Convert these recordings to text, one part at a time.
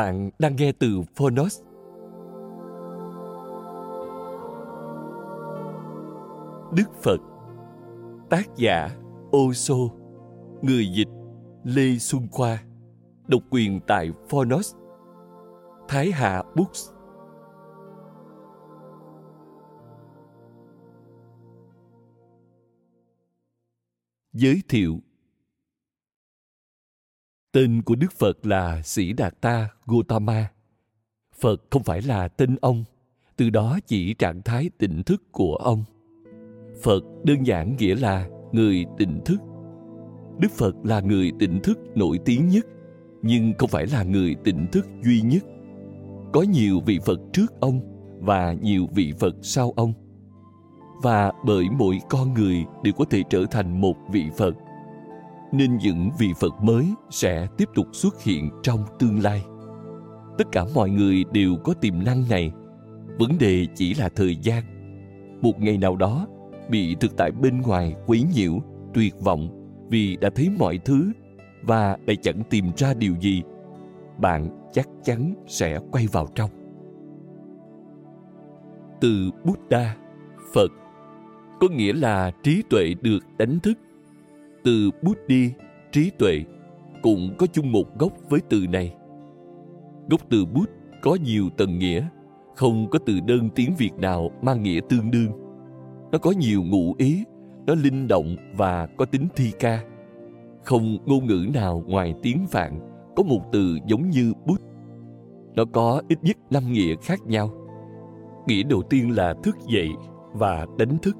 Bạn đang nghe từ Phonos. Đức Phật, Tác giả Ô Sô Người dịch Lê Xuân Khoa, Độc quyền tại Phonos, Thái Hạ Books Giới thiệu Tên của Đức Phật là Sĩ Đạt Ta Gautama. Phật không phải là tên ông, từ đó chỉ trạng thái tỉnh thức của ông. Phật đơn giản nghĩa là người tỉnh thức. Đức Phật là người tỉnh thức nổi tiếng nhất, nhưng không phải là người tỉnh thức duy nhất. Có nhiều vị Phật trước ông và nhiều vị Phật sau ông. Và bởi mỗi con người đều có thể trở thành một vị Phật – nên những vị Phật mới sẽ tiếp tục xuất hiện trong tương lai. Tất cả mọi người đều có tiềm năng này. Vấn đề chỉ là thời gian. Một ngày nào đó, bị thực tại bên ngoài quấy nhiễu, tuyệt vọng vì đã thấy mọi thứ và lại chẳng tìm ra điều gì, bạn chắc chắn sẽ quay vào trong. Từ Buddha, Phật có nghĩa là trí tuệ được đánh thức từ Buddhi, trí tuệ, cũng có chung một gốc với từ này. Gốc từ Bút có nhiều tầng nghĩa, không có từ đơn tiếng Việt nào mang nghĩa tương đương. Nó có nhiều ngụ ý, nó linh động và có tính thi ca. Không ngôn ngữ nào ngoài tiếng Phạn có một từ giống như bút. Nó có ít nhất năm nghĩa khác nhau. Nghĩa đầu tiên là thức dậy và đánh thức.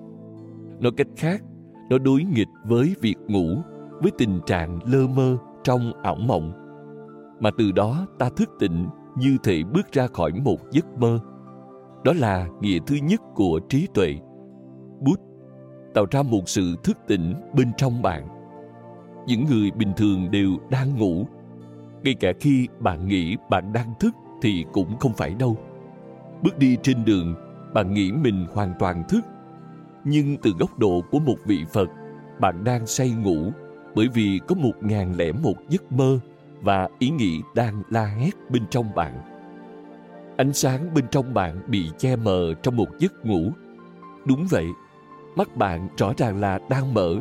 Nói cách khác, nó đối nghịch với việc ngủ, với tình trạng lơ mơ trong ảo mộng. Mà từ đó ta thức tỉnh như thể bước ra khỏi một giấc mơ. Đó là nghĩa thứ nhất của trí tuệ. Bút tạo ra một sự thức tỉnh bên trong bạn. Những người bình thường đều đang ngủ. Ngay cả khi bạn nghĩ bạn đang thức thì cũng không phải đâu. Bước đi trên đường, bạn nghĩ mình hoàn toàn thức nhưng từ góc độ của một vị Phật, bạn đang say ngủ bởi vì có một ngàn lẻ một giấc mơ và ý nghĩ đang la hét bên trong bạn. Ánh sáng bên trong bạn bị che mờ trong một giấc ngủ. Đúng vậy, mắt bạn rõ ràng là đang mở,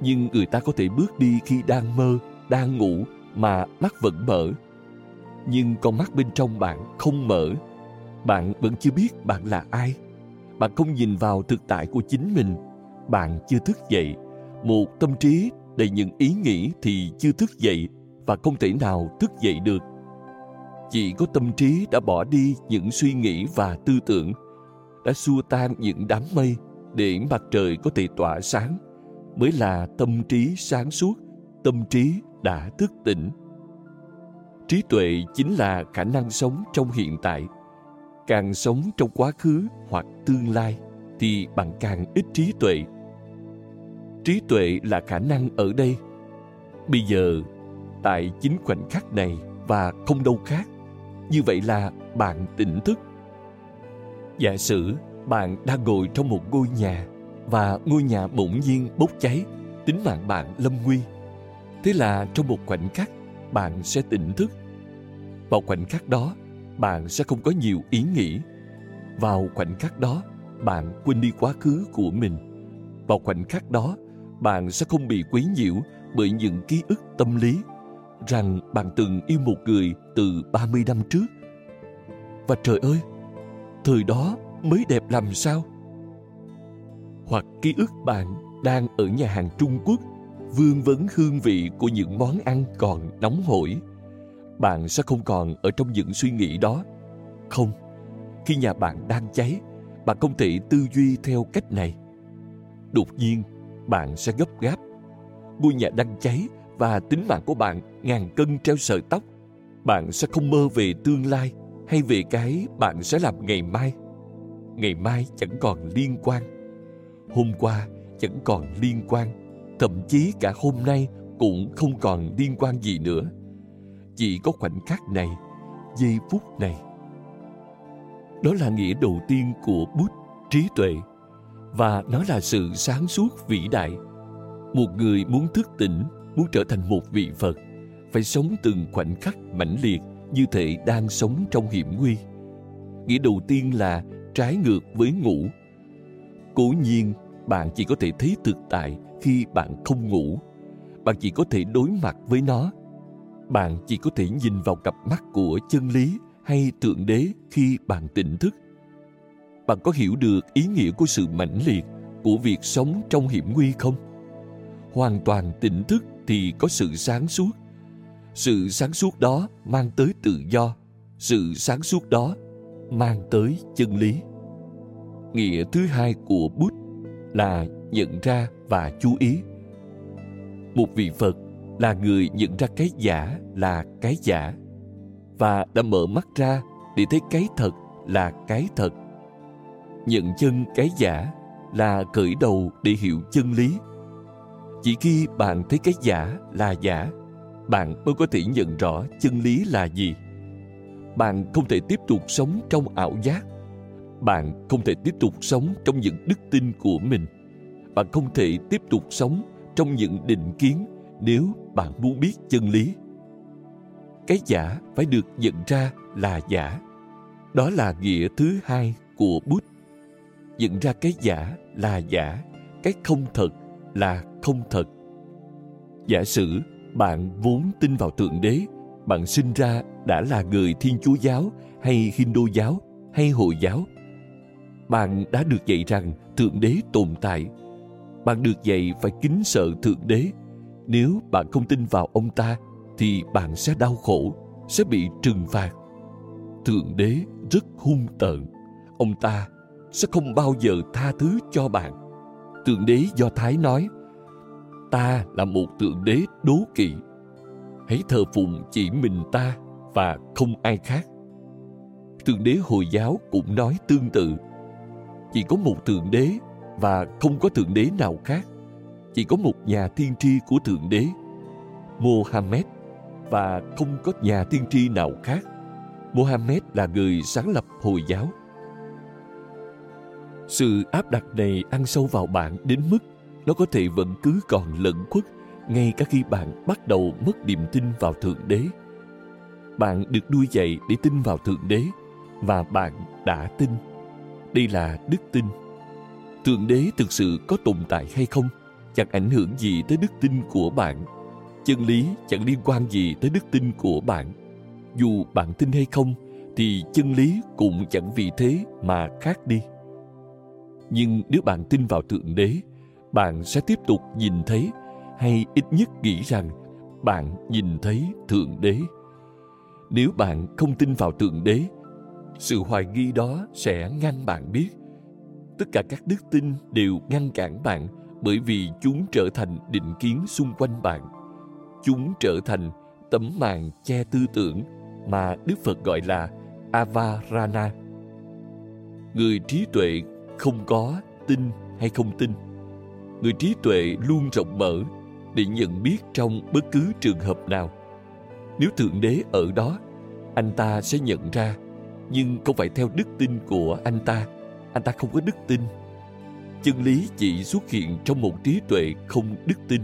nhưng người ta có thể bước đi khi đang mơ, đang ngủ mà mắt vẫn mở. Nhưng con mắt bên trong bạn không mở. Bạn vẫn chưa biết bạn là ai bạn không nhìn vào thực tại của chính mình. Bạn chưa thức dậy. Một tâm trí đầy những ý nghĩ thì chưa thức dậy và không thể nào thức dậy được. Chỉ có tâm trí đã bỏ đi những suy nghĩ và tư tưởng, đã xua tan những đám mây để mặt trời có thể tỏa sáng, mới là tâm trí sáng suốt, tâm trí đã thức tỉnh. Trí tuệ chính là khả năng sống trong hiện tại càng sống trong quá khứ hoặc tương lai, thì bạn càng ít trí tuệ. Trí tuệ là khả năng ở đây. Bây giờ, tại chính khoảnh khắc này và không đâu khác, như vậy là bạn tỉnh thức. Giả sử bạn đang ngồi trong một ngôi nhà và ngôi nhà bỗng nhiên bốc cháy, tính mạng bạn lâm nguy. Thế là trong một khoảnh khắc, bạn sẽ tỉnh thức. Vào khoảnh khắc đó bạn sẽ không có nhiều ý nghĩ vào khoảnh khắc đó bạn quên đi quá khứ của mình vào khoảnh khắc đó bạn sẽ không bị quấy nhiễu bởi những ký ức tâm lý rằng bạn từng yêu một người từ 30 năm trước. Và trời ơi, thời đó mới đẹp làm sao? Hoặc ký ức bạn đang ở nhà hàng Trung Quốc vương vấn hương vị của những món ăn còn nóng hổi. Bạn sẽ không còn ở trong những suy nghĩ đó. Không, khi nhà bạn đang cháy, bạn không thể tư duy theo cách này. Đột nhiên, bạn sẽ gấp gáp. Ngôi nhà đang cháy và tính mạng của bạn ngàn cân treo sợi tóc. Bạn sẽ không mơ về tương lai hay về cái bạn sẽ làm ngày mai. Ngày mai chẳng còn liên quan. Hôm qua chẳng còn liên quan. Thậm chí cả hôm nay cũng không còn liên quan gì nữa. Chỉ có khoảnh khắc này, giây phút này. Đó là nghĩa đầu tiên của bút trí tuệ và nó là sự sáng suốt vĩ đại. Một người muốn thức tỉnh muốn trở thành một vị Phật, phải sống từng khoảnh khắc mãnh liệt như thể đang sống trong hiểm nguy. Nghĩa đầu tiên là trái ngược với ngủ. Cố nhiên, bạn chỉ có thể thấy thực tại khi bạn không ngủ. Bạn chỉ có thể đối mặt với nó. Bạn chỉ có thể nhìn vào cặp mắt của chân lý hay thượng đế khi bạn tỉnh thức. Bạn có hiểu được ý nghĩa của sự mãnh liệt của việc sống trong hiểm nguy không? Hoàn toàn tỉnh thức thì có sự sáng suốt sự sáng suốt đó mang tới tự do sự sáng suốt đó mang tới chân lý nghĩa thứ hai của bút là nhận ra và chú ý một vị phật là người nhận ra cái giả là cái giả, và đã mở mắt ra để thấy cái thật là cái thật. Nhận chân cái giả là khởi đầu để hiểu chân lý. Chỉ khi bạn thấy cái giả là giả, bạn mới có thể nhận rõ chân lý là gì. Bạn không thể tiếp tục sống trong ảo giác. Bạn không thể tiếp tục sống trong những đức tin của mình. Bạn không thể tiếp tục sống trong những định kiến nếu bạn muốn biết chân lý. Cái giả phải được nhận ra là giả. Đó là nghĩa thứ hai của bút. Nhận ra cái giả là giả, cái không thật là không thật. Giả sử bạn vốn tin vào thượng đế, bạn sinh ra đã là người thiên chúa giáo hay hindu giáo hay hồi giáo, bạn đã được dạy rằng thượng đế tồn tại. Bạn được dạy phải kính sợ thượng đế nếu bạn không tin vào ông ta thì bạn sẽ đau khổ sẽ bị trừng phạt thượng đế rất hung tợn ông ta sẽ không bao giờ tha thứ cho bạn Thượng đế Do Thái nói, ta là một thượng đế đố kỵ. Hãy thờ phụng chỉ mình ta và không ai khác. Thượng đế Hồi giáo cũng nói tương tự. Chỉ có một thượng đế và không có thượng đế nào khác. Chỉ có một nhà tiên tri của thượng đế, Mohammed, và không có nhà tiên tri nào khác. Mohammed là người sáng lập Hồi giáo sự áp đặt này ăn sâu vào bạn đến mức nó có thể vẫn cứ còn lẫn khuất ngay cả khi bạn bắt đầu mất niềm tin vào Thượng Đế. Bạn được nuôi dạy để tin vào Thượng Đế và bạn đã tin. Đây là đức tin. Thượng Đế thực sự có tồn tại hay không chẳng ảnh hưởng gì tới đức tin của bạn. Chân lý chẳng liên quan gì tới đức tin của bạn. Dù bạn tin hay không, thì chân lý cũng chẳng vì thế mà khác đi nhưng nếu bạn tin vào thượng đế, bạn sẽ tiếp tục nhìn thấy, hay ít nhất nghĩ rằng bạn nhìn thấy thượng đế nếu bạn không tin vào thượng đế, sự hoài nghi đó sẽ ngăn bạn biết tất cả các đức tin đều ngăn cản bạn bởi vì chúng trở thành định kiến xung quanh bạn. Chúng trở thành tấm màn che tư tưởng mà đức phật gọi là avarana. Người trí tuệ không có tin hay không tin. Người trí tuệ luôn rộng mở để nhận biết trong bất cứ trường hợp nào. Nếu thượng đế ở đó, anh ta sẽ nhận ra, nhưng không phải theo đức tin của anh ta. Anh ta không có đức tin chân lý chỉ xuất hiện trong một trí tuệ không đức tin.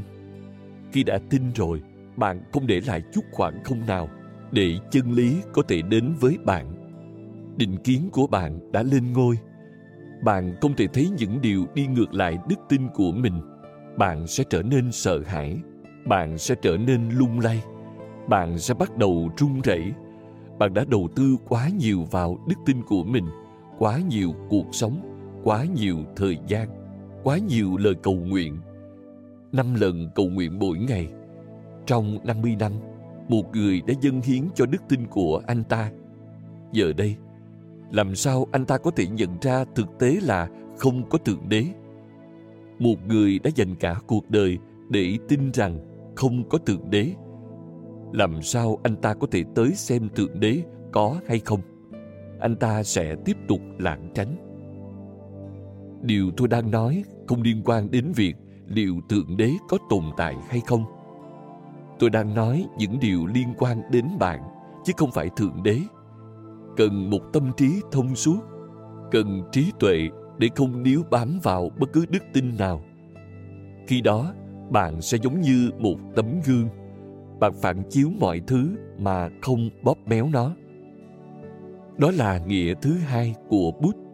Khi đã tin rồi, bạn không để lại chút khoảng không nào để chân lý có thể đến với bạn. Định kiến của bạn đã lên ngôi. Bạn không thể thấy những điều đi ngược lại đức tin của mình. Bạn sẽ trở nên sợ hãi. Bạn sẽ trở nên lung lay. Bạn sẽ bắt đầu run rẩy. Bạn đã đầu tư quá nhiều vào đức tin của mình, quá nhiều cuộc sống quá nhiều thời gian, quá nhiều lời cầu nguyện. Năm lần cầu nguyện mỗi ngày, trong 50 năm, một người đã dâng hiến cho đức tin của anh ta. Giờ đây, làm sao anh ta có thể nhận ra thực tế là không có thượng đế? Một người đã dành cả cuộc đời để tin rằng không có thượng đế. Làm sao anh ta có thể tới xem thượng đế có hay không? Anh ta sẽ tiếp tục lảng tránh điều tôi đang nói không liên quan đến việc liệu thượng đế có tồn tại hay không. Tôi đang nói những điều liên quan đến bạn, chứ không phải thượng đế. Cần một tâm trí thông suốt, cần trí tuệ để không níu bám vào bất cứ đức tin nào. Khi đó, bạn sẽ giống như một tấm gương. Bạn phản chiếu mọi thứ mà không bóp méo nó. Đó là nghĩa thứ hai của bút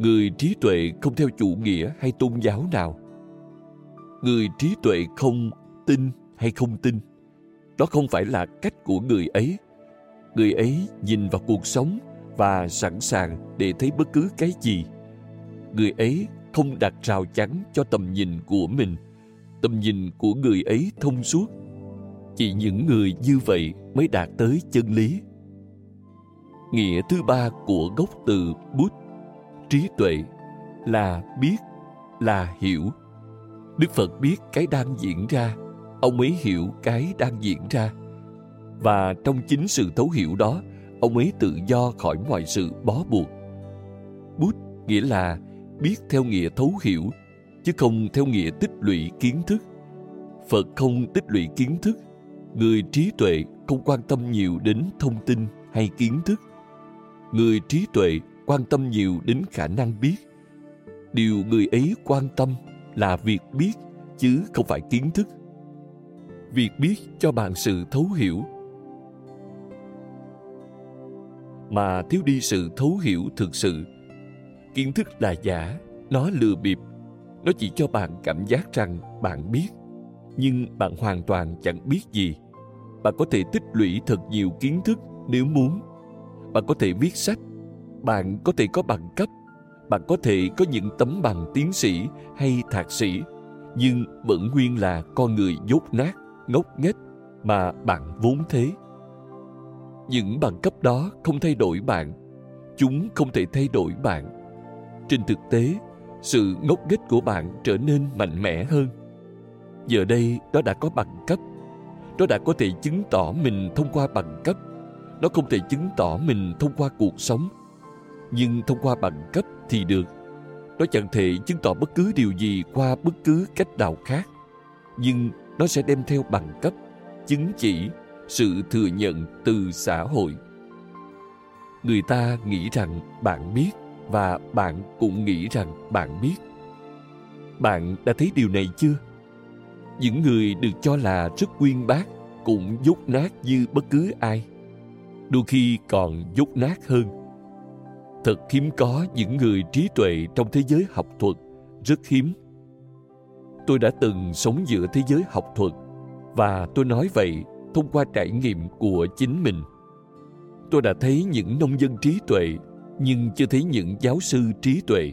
người trí tuệ không theo chủ nghĩa hay tôn giáo nào. Người trí tuệ không tin hay không tin. Đó không phải là cách của người ấy. Người ấy nhìn vào cuộc sống và sẵn sàng để thấy bất cứ cái gì. Người ấy không đặt rào chắn cho tầm nhìn của mình. Tầm nhìn của người ấy thông suốt. Chỉ những người như vậy mới đạt tới chân lý. Nghĩa thứ ba của gốc từ bút trí tuệ là biết, là hiểu. Đức phật biết cái đang diễn ra, ông ấy hiểu cái đang diễn ra. Và trong chính sự thấu hiểu đó, ông ấy tự do khỏi mọi sự bó buộc. Bút nghĩa là biết theo nghĩa thấu hiểu, chứ không theo nghĩa tích lũy kiến thức. Phật không tích lũy kiến thức, người trí tuệ không quan tâm nhiều đến thông tin hay kiến thức. Người trí tuệ quan tâm nhiều đến khả năng biết. Điều người ấy quan tâm là việc biết, chứ không phải kiến thức. Việc biết cho bạn sự thấu hiểu. Mà thiếu đi sự thấu hiểu thực sự, kiến thức là giả, nó lừa bịp. Nó chỉ cho bạn cảm giác rằng bạn biết, nhưng bạn hoàn toàn chẳng biết gì. Bạn có thể tích lũy thật nhiều kiến thức nếu muốn. Bạn có thể viết sách bạn có thể có bằng cấp, bạn có thể có những tấm bằng tiến sĩ hay thạc sĩ, nhưng vẫn nguyên là con người dốt nát ngốc nghếch mà bạn vốn thế. Những bằng cấp đó không thay đổi bạn, chúng không thể thay đổi bạn. Trên thực tế, sự ngốc nghếch của bạn trở nên mạnh mẽ hơn. Giờ đây nó đã có bằng cấp. Nó đã có thể chứng tỏ mình thông qua bằng cấp. Nó không thể chứng tỏ mình thông qua cuộc sống nhưng thông qua bằng cấp thì được. Nó chẳng thể chứng tỏ bất cứ điều gì qua bất cứ cách nào khác. Nhưng nó sẽ đem theo bằng cấp, chứng chỉ sự thừa nhận từ xã hội. Người ta nghĩ rằng bạn biết và bạn cũng nghĩ rằng bạn biết. Bạn đã thấy điều này chưa? Những người được cho là rất quyên bác cũng dốt nát như bất cứ ai. Đôi khi còn dốt nát hơn thật hiếm có những người trí tuệ trong thế giới học thuật. Rất hiếm. Tôi đã từng sống giữa thế giới học thuật, và tôi nói vậy thông qua trải nghiệm của chính mình. Tôi đã thấy những nông dân trí tuệ, nhưng chưa thấy những giáo sư trí tuệ.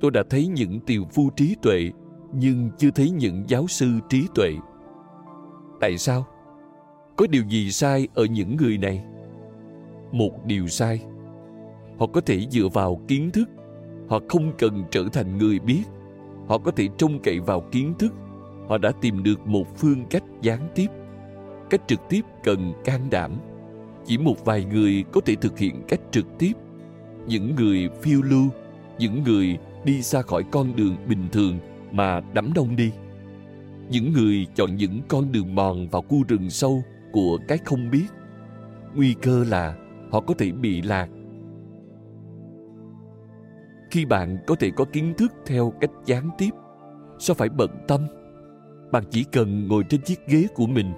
Tôi đã thấy những tiều phu trí tuệ, nhưng chưa thấy những giáo sư trí tuệ. Tại sao? Có điều gì sai ở những người này? Một điều sai họ có thể dựa vào kiến thức. Họ không cần trở thành người biết. Họ có thể trông cậy vào kiến thức. Họ đã tìm được một phương cách gián tiếp. Cách trực tiếp cần can đảm. Chỉ một vài người có thể thực hiện cách trực tiếp. Những người phiêu lưu, những người đi xa khỏi con đường bình thường mà đắm đông đi. Những người chọn những con đường mòn vào khu rừng sâu của cái không biết. Nguy cơ là họ có thể bị lạc khi bạn có thể có kiến thức theo cách gián tiếp, sao phải bận tâm? Bạn chỉ cần ngồi trên chiếc ghế của mình.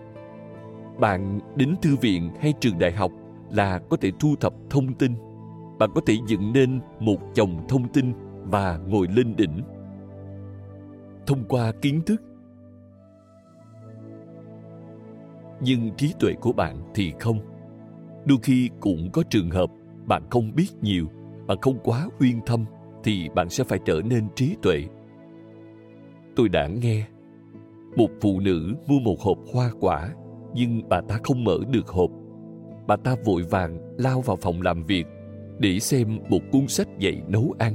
Bạn đến thư viện hay trường đại học là có thể thu thập thông tin. Bạn có thể dựng nên một chồng thông tin và ngồi lên đỉnh. Thông qua kiến thức. Nhưng trí tuệ của bạn thì không. Đôi khi cũng có trường hợp bạn không biết nhiều, bạn không quá uyên thâm thì bạn sẽ phải trở nên trí tuệ. Tôi đã nghe, một phụ nữ mua một hộp hoa quả, nhưng bà ta không mở được hộp. Bà ta vội vàng lao vào phòng làm việc để xem một cuốn sách dạy nấu ăn.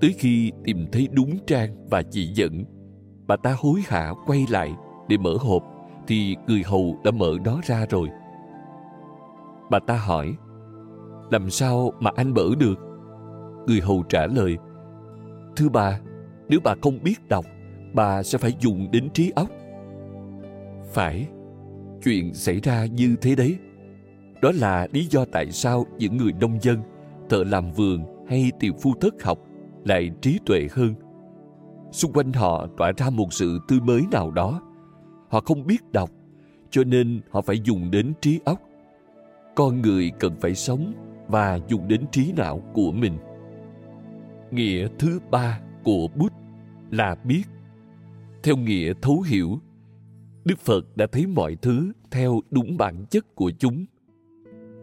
Tới khi tìm thấy đúng trang và chỉ dẫn, bà ta hối hả quay lại để mở hộp thì người hầu đã mở đó ra rồi. Bà ta hỏi, làm sao mà anh mở được? Người hầu trả lời, thưa bà, nếu bà không biết đọc, bà sẽ phải dùng đến trí óc. Phải, chuyện xảy ra như thế đấy. Đó là lý do tại sao những người nông dân, thợ làm vườn hay tiểu phu thất học lại trí tuệ hơn. Xung quanh họ tỏa ra một sự tươi mới nào đó. Họ không biết đọc, cho nên họ phải dùng đến trí óc. Con người cần phải sống và dùng đến trí não của mình nghĩa thứ ba của bút là biết. Theo nghĩa thấu hiểu, đức phật đã thấy mọi thứ theo đúng bản chất của chúng.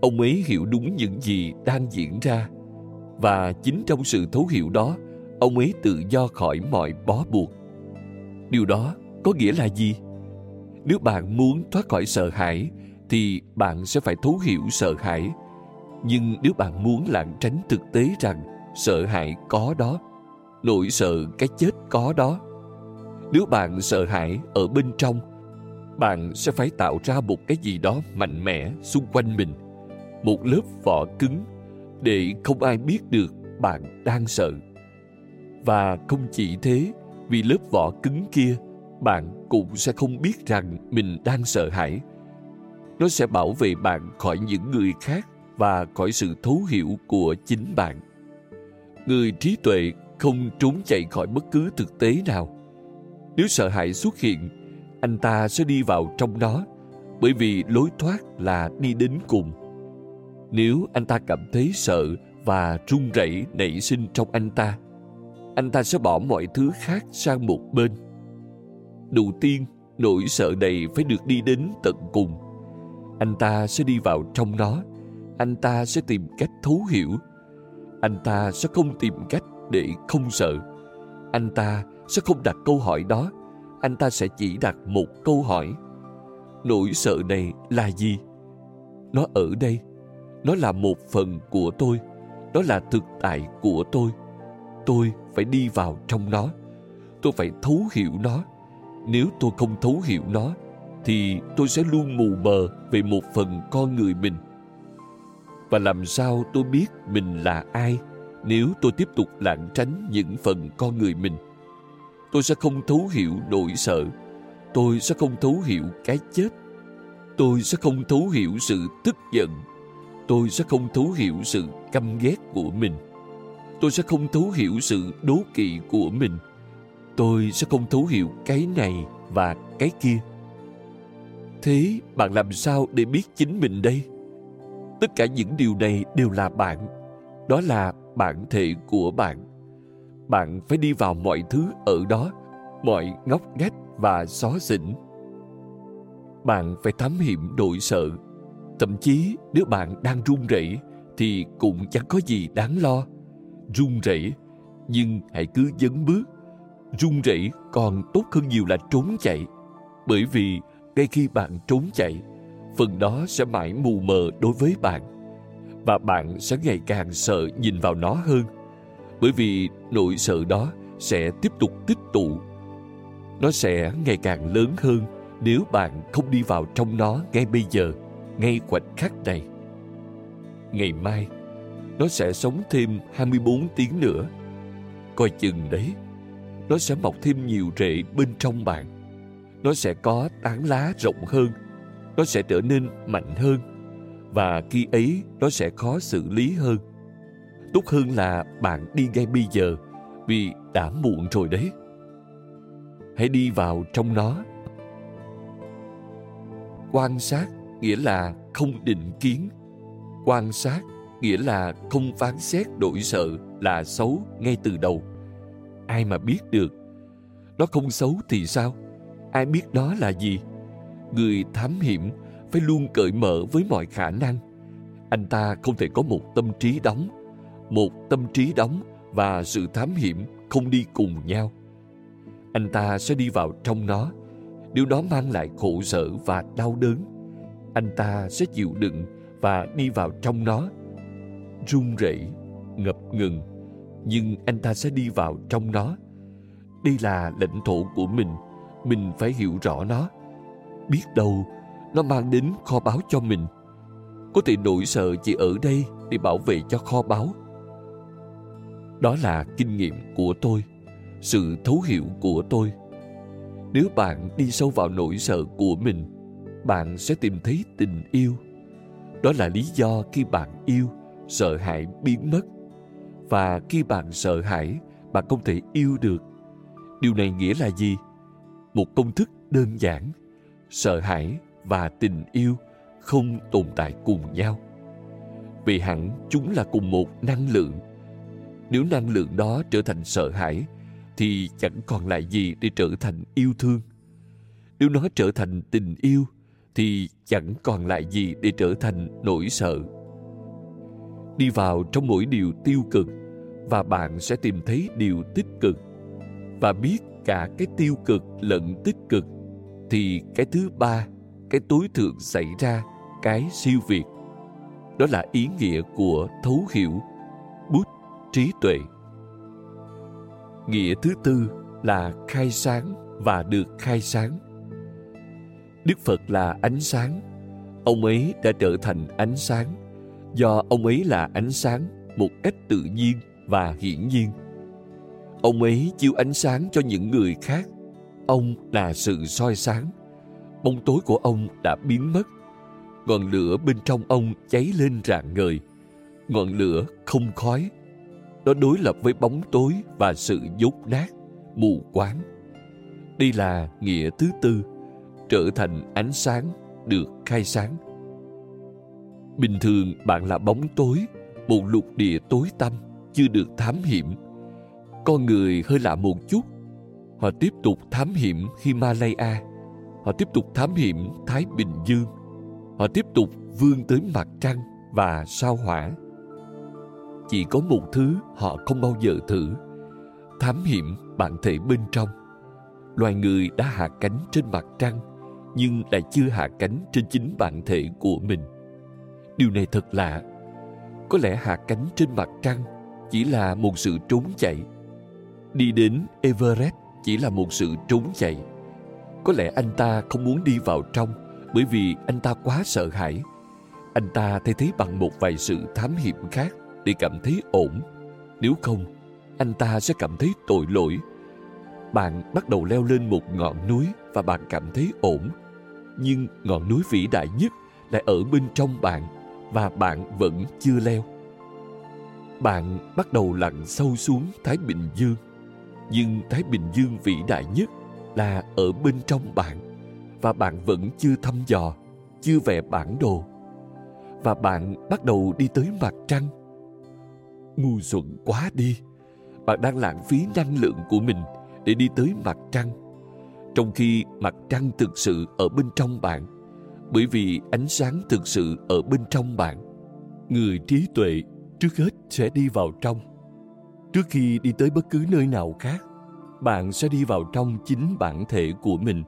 Ông ấy hiểu đúng những gì đang diễn ra, và chính trong sự thấu hiểu đó, ông ấy tự do khỏi mọi bó buộc. Điều đó có nghĩa là gì? Nếu bạn muốn thoát khỏi sợ hãi, thì bạn sẽ phải thấu hiểu sợ hãi. Nhưng nếu bạn muốn lảng tránh thực tế rằng sợ hãi có đó, nỗi sợ cái chết có đó. Nếu bạn sợ hãi ở bên trong, bạn sẽ phải tạo ra một cái gì đó mạnh mẽ xung quanh mình, một lớp vỏ cứng để không ai biết được bạn đang sợ. Và không chỉ thế, vì lớp vỏ cứng kia, bạn cũng sẽ không biết rằng mình đang sợ hãi. Nó sẽ bảo vệ bạn khỏi những người khác và khỏi sự thấu hiểu của chính bạn người trí tuệ không trốn chạy khỏi bất cứ thực tế nào. Nếu sợ hãi xuất hiện, anh ta sẽ đi vào trong nó, bởi vì lối thoát là đi đến cùng. Nếu anh ta cảm thấy sợ và run rẩy nảy sinh trong anh ta anh ta sẽ bỏ mọi thứ khác sang một bên. Đầu tiên, nỗi sợ này phải được đi đến tận cùng. Anh ta sẽ đi vào trong nó, anh ta sẽ tìm cách thấu hiểu anh ta sẽ không tìm cách để không sợ. Anh ta sẽ không đặt câu hỏi đó. Anh ta sẽ chỉ đặt một câu hỏi. Nỗi sợ này là gì? Nó ở đây. Nó là một phần của tôi. Đó là thực tại của tôi. Tôi phải đi vào trong nó. Tôi phải thấu hiểu nó. Nếu tôi không thấu hiểu nó, thì tôi sẽ luôn mù mờ về một phần con người mình và làm sao tôi biết mình là ai nếu tôi tiếp tục lảng tránh những phần con người mình? Tôi sẽ không thấu hiểu nỗi sợ. Tôi sẽ không thấu hiểu cái chết. Tôi sẽ không thấu hiểu sự tức giận. Tôi sẽ không thấu hiểu sự căm ghét của mình. Tôi sẽ không thấu hiểu sự đố kỵ của mình. Tôi sẽ không thấu hiểu cái này và cái kia. Thế bạn làm sao để biết chính mình đây? Tất cả những điều này đều là bạn. Đó là bản thể của bạn. Bạn phải đi vào mọi thứ ở đó, mọi ngóc ngách và xó xỉnh. Bạn phải thám hiểm đội sợ. Thậm chí, nếu bạn đang run rẩy, thì cũng chẳng có gì đáng lo. Run rẩy, nhưng hãy cứ dấn bước. Run rẩy còn tốt hơn nhiều là trốn chạy. Bởi vì ngay khi bạn trốn chạy phần đó sẽ mãi mù mờ đối với bạn. Và bạn sẽ ngày càng sợ nhìn vào nó hơn. Bởi vì nỗi sợ đó sẽ tiếp tục tích tụ. Nó sẽ ngày càng lớn hơn nếu bạn không đi vào trong nó ngay bây giờ, ngay khoảnh khắc này. Ngày mai, nó sẽ sống thêm 24 tiếng nữa. Coi chừng đấy, nó sẽ mọc thêm nhiều rễ bên trong bạn. Nó sẽ có tán lá rộng hơn nó sẽ trở nên mạnh hơn, và khi ấy nó sẽ khó xử lý hơn tốt hơn là bạn đi ngay bây giờ, vì đã muộn rồi đấy hãy đi vào trong nó quan sát nghĩa là không định kiến quan sát nghĩa là không phán xét đổi sợ là xấu ngay từ đầu. Ai mà biết được? Nó không xấu thì sao? Ai biết đó là gì? Người thám hiểm phải luôn cởi mở với mọi khả năng. Anh ta không thể có một tâm trí đóng. Một tâm trí đóng và sự thám hiểm không đi cùng nhau. Anh ta sẽ đi vào trong nó. Điều đó mang lại khổ sở và đau đớn. Anh ta sẽ chịu đựng và đi vào trong nó. Run rẩy, ngập ngừng, nhưng anh ta sẽ đi vào trong nó. Đây là lãnh thổ của mình, mình phải hiểu rõ nó. Biết đâu, nó mang đến kho báu cho mình. Có thể nỗi sợ chỉ ở đây để bảo vệ cho kho báu. Đó là kinh nghiệm của tôi, sự thấu hiểu của tôi. Nếu bạn đi sâu vào nỗi sợ của mình, bạn sẽ tìm thấy tình yêu. Đó là lý do khi bạn yêu, sợ hãi biến mất. Và khi bạn sợ hãi, bạn không thể yêu được. Điều này nghĩa là gì? Một công thức đơn giản. Sợ hãi và tình yêu không tồn tại cùng nhau. Vì hẳn chúng là cùng một năng lượng. Nếu năng lượng đó trở thành sợ hãi, thì chẳng còn lại gì để trở thành yêu thương. Nếu nó trở thành tình yêu, thì chẳng còn lại gì để trở thành nỗi sợ. Đi vào trong mỗi điều tiêu cực và bạn sẽ tìm thấy điều tích cực. Và biết cả cái tiêu cực lẫn tích cực thì cái thứ ba, cái tối thượng xảy ra cái siêu việt. Đó là ý nghĩa của thấu hiểu, bút trí tuệ. Nghĩa thứ tư là khai sáng và được khai sáng. Đức phật là ánh sáng. Ông ấy đã trở thành ánh sáng. Do ông ấy là ánh sáng một cách tự nhiên và hiển nhiên. Ông ấy chiếu ánh sáng cho những người khác ông là sự soi sáng bóng tối của ông đã biến mất. Ngọn lửa bên trong ông cháy lên rạng ngời. Ngọn lửa không khói. Nó đối lập với bóng tối và sự dốt nát, mù quáng. Đây là nghĩa thứ tư, trở thành ánh sáng, được khai sáng. Bình thường bạn là bóng tối, một lục địa tối tăm, chưa được thám hiểm. Con người hơi lạ một chút. Họ tiếp tục thám hiểm Himalaya Họ tiếp tục thám hiểm Thái Bình Dương. Họ tiếp tục vươn tới mặt trăng và sao hỏa. Chỉ có một thứ họ không bao giờ thử. Thám hiểm bản thể bên trong. Loài người đã hạ cánh trên mặt trăng, nhưng lại chưa hạ cánh trên chính bản thể của mình. Điều này thật lạ. Có lẽ hạ cánh trên mặt trăng chỉ là một sự trốn chạy. Đi đến Everest chỉ là một sự trốn chạy có lẽ anh ta không muốn đi vào trong bởi vì anh ta quá sợ hãi. Anh ta thay thế bằng một vài sự thám hiểm khác để cảm thấy ổn. Nếu không, anh ta sẽ cảm thấy tội lỗi. Bạn bắt đầu leo lên một ngọn núi và bạn cảm thấy ổn. Nhưng ngọn núi vĩ đại nhất lại ở bên trong bạn và bạn vẫn chưa leo. Bạn bắt đầu lặn sâu xuống Thái Bình Dương. Nhưng Thái Bình Dương vĩ đại nhất là ở bên trong bạn và bạn vẫn chưa thăm dò, chưa vẽ bản đồ. Và bạn bắt đầu đi tới mặt trăng. Ngu xuẩn quá đi. Bạn đang lãng phí năng lượng của mình để đi tới mặt trăng. Trong khi mặt trăng thực sự ở bên trong bạn. Bởi vì ánh sáng thực sự ở bên trong bạn. Người trí tuệ trước hết sẽ đi vào trong. Trước khi đi tới bất cứ nơi nào khác, bạn sẽ đi vào trong chính bản thể của mình.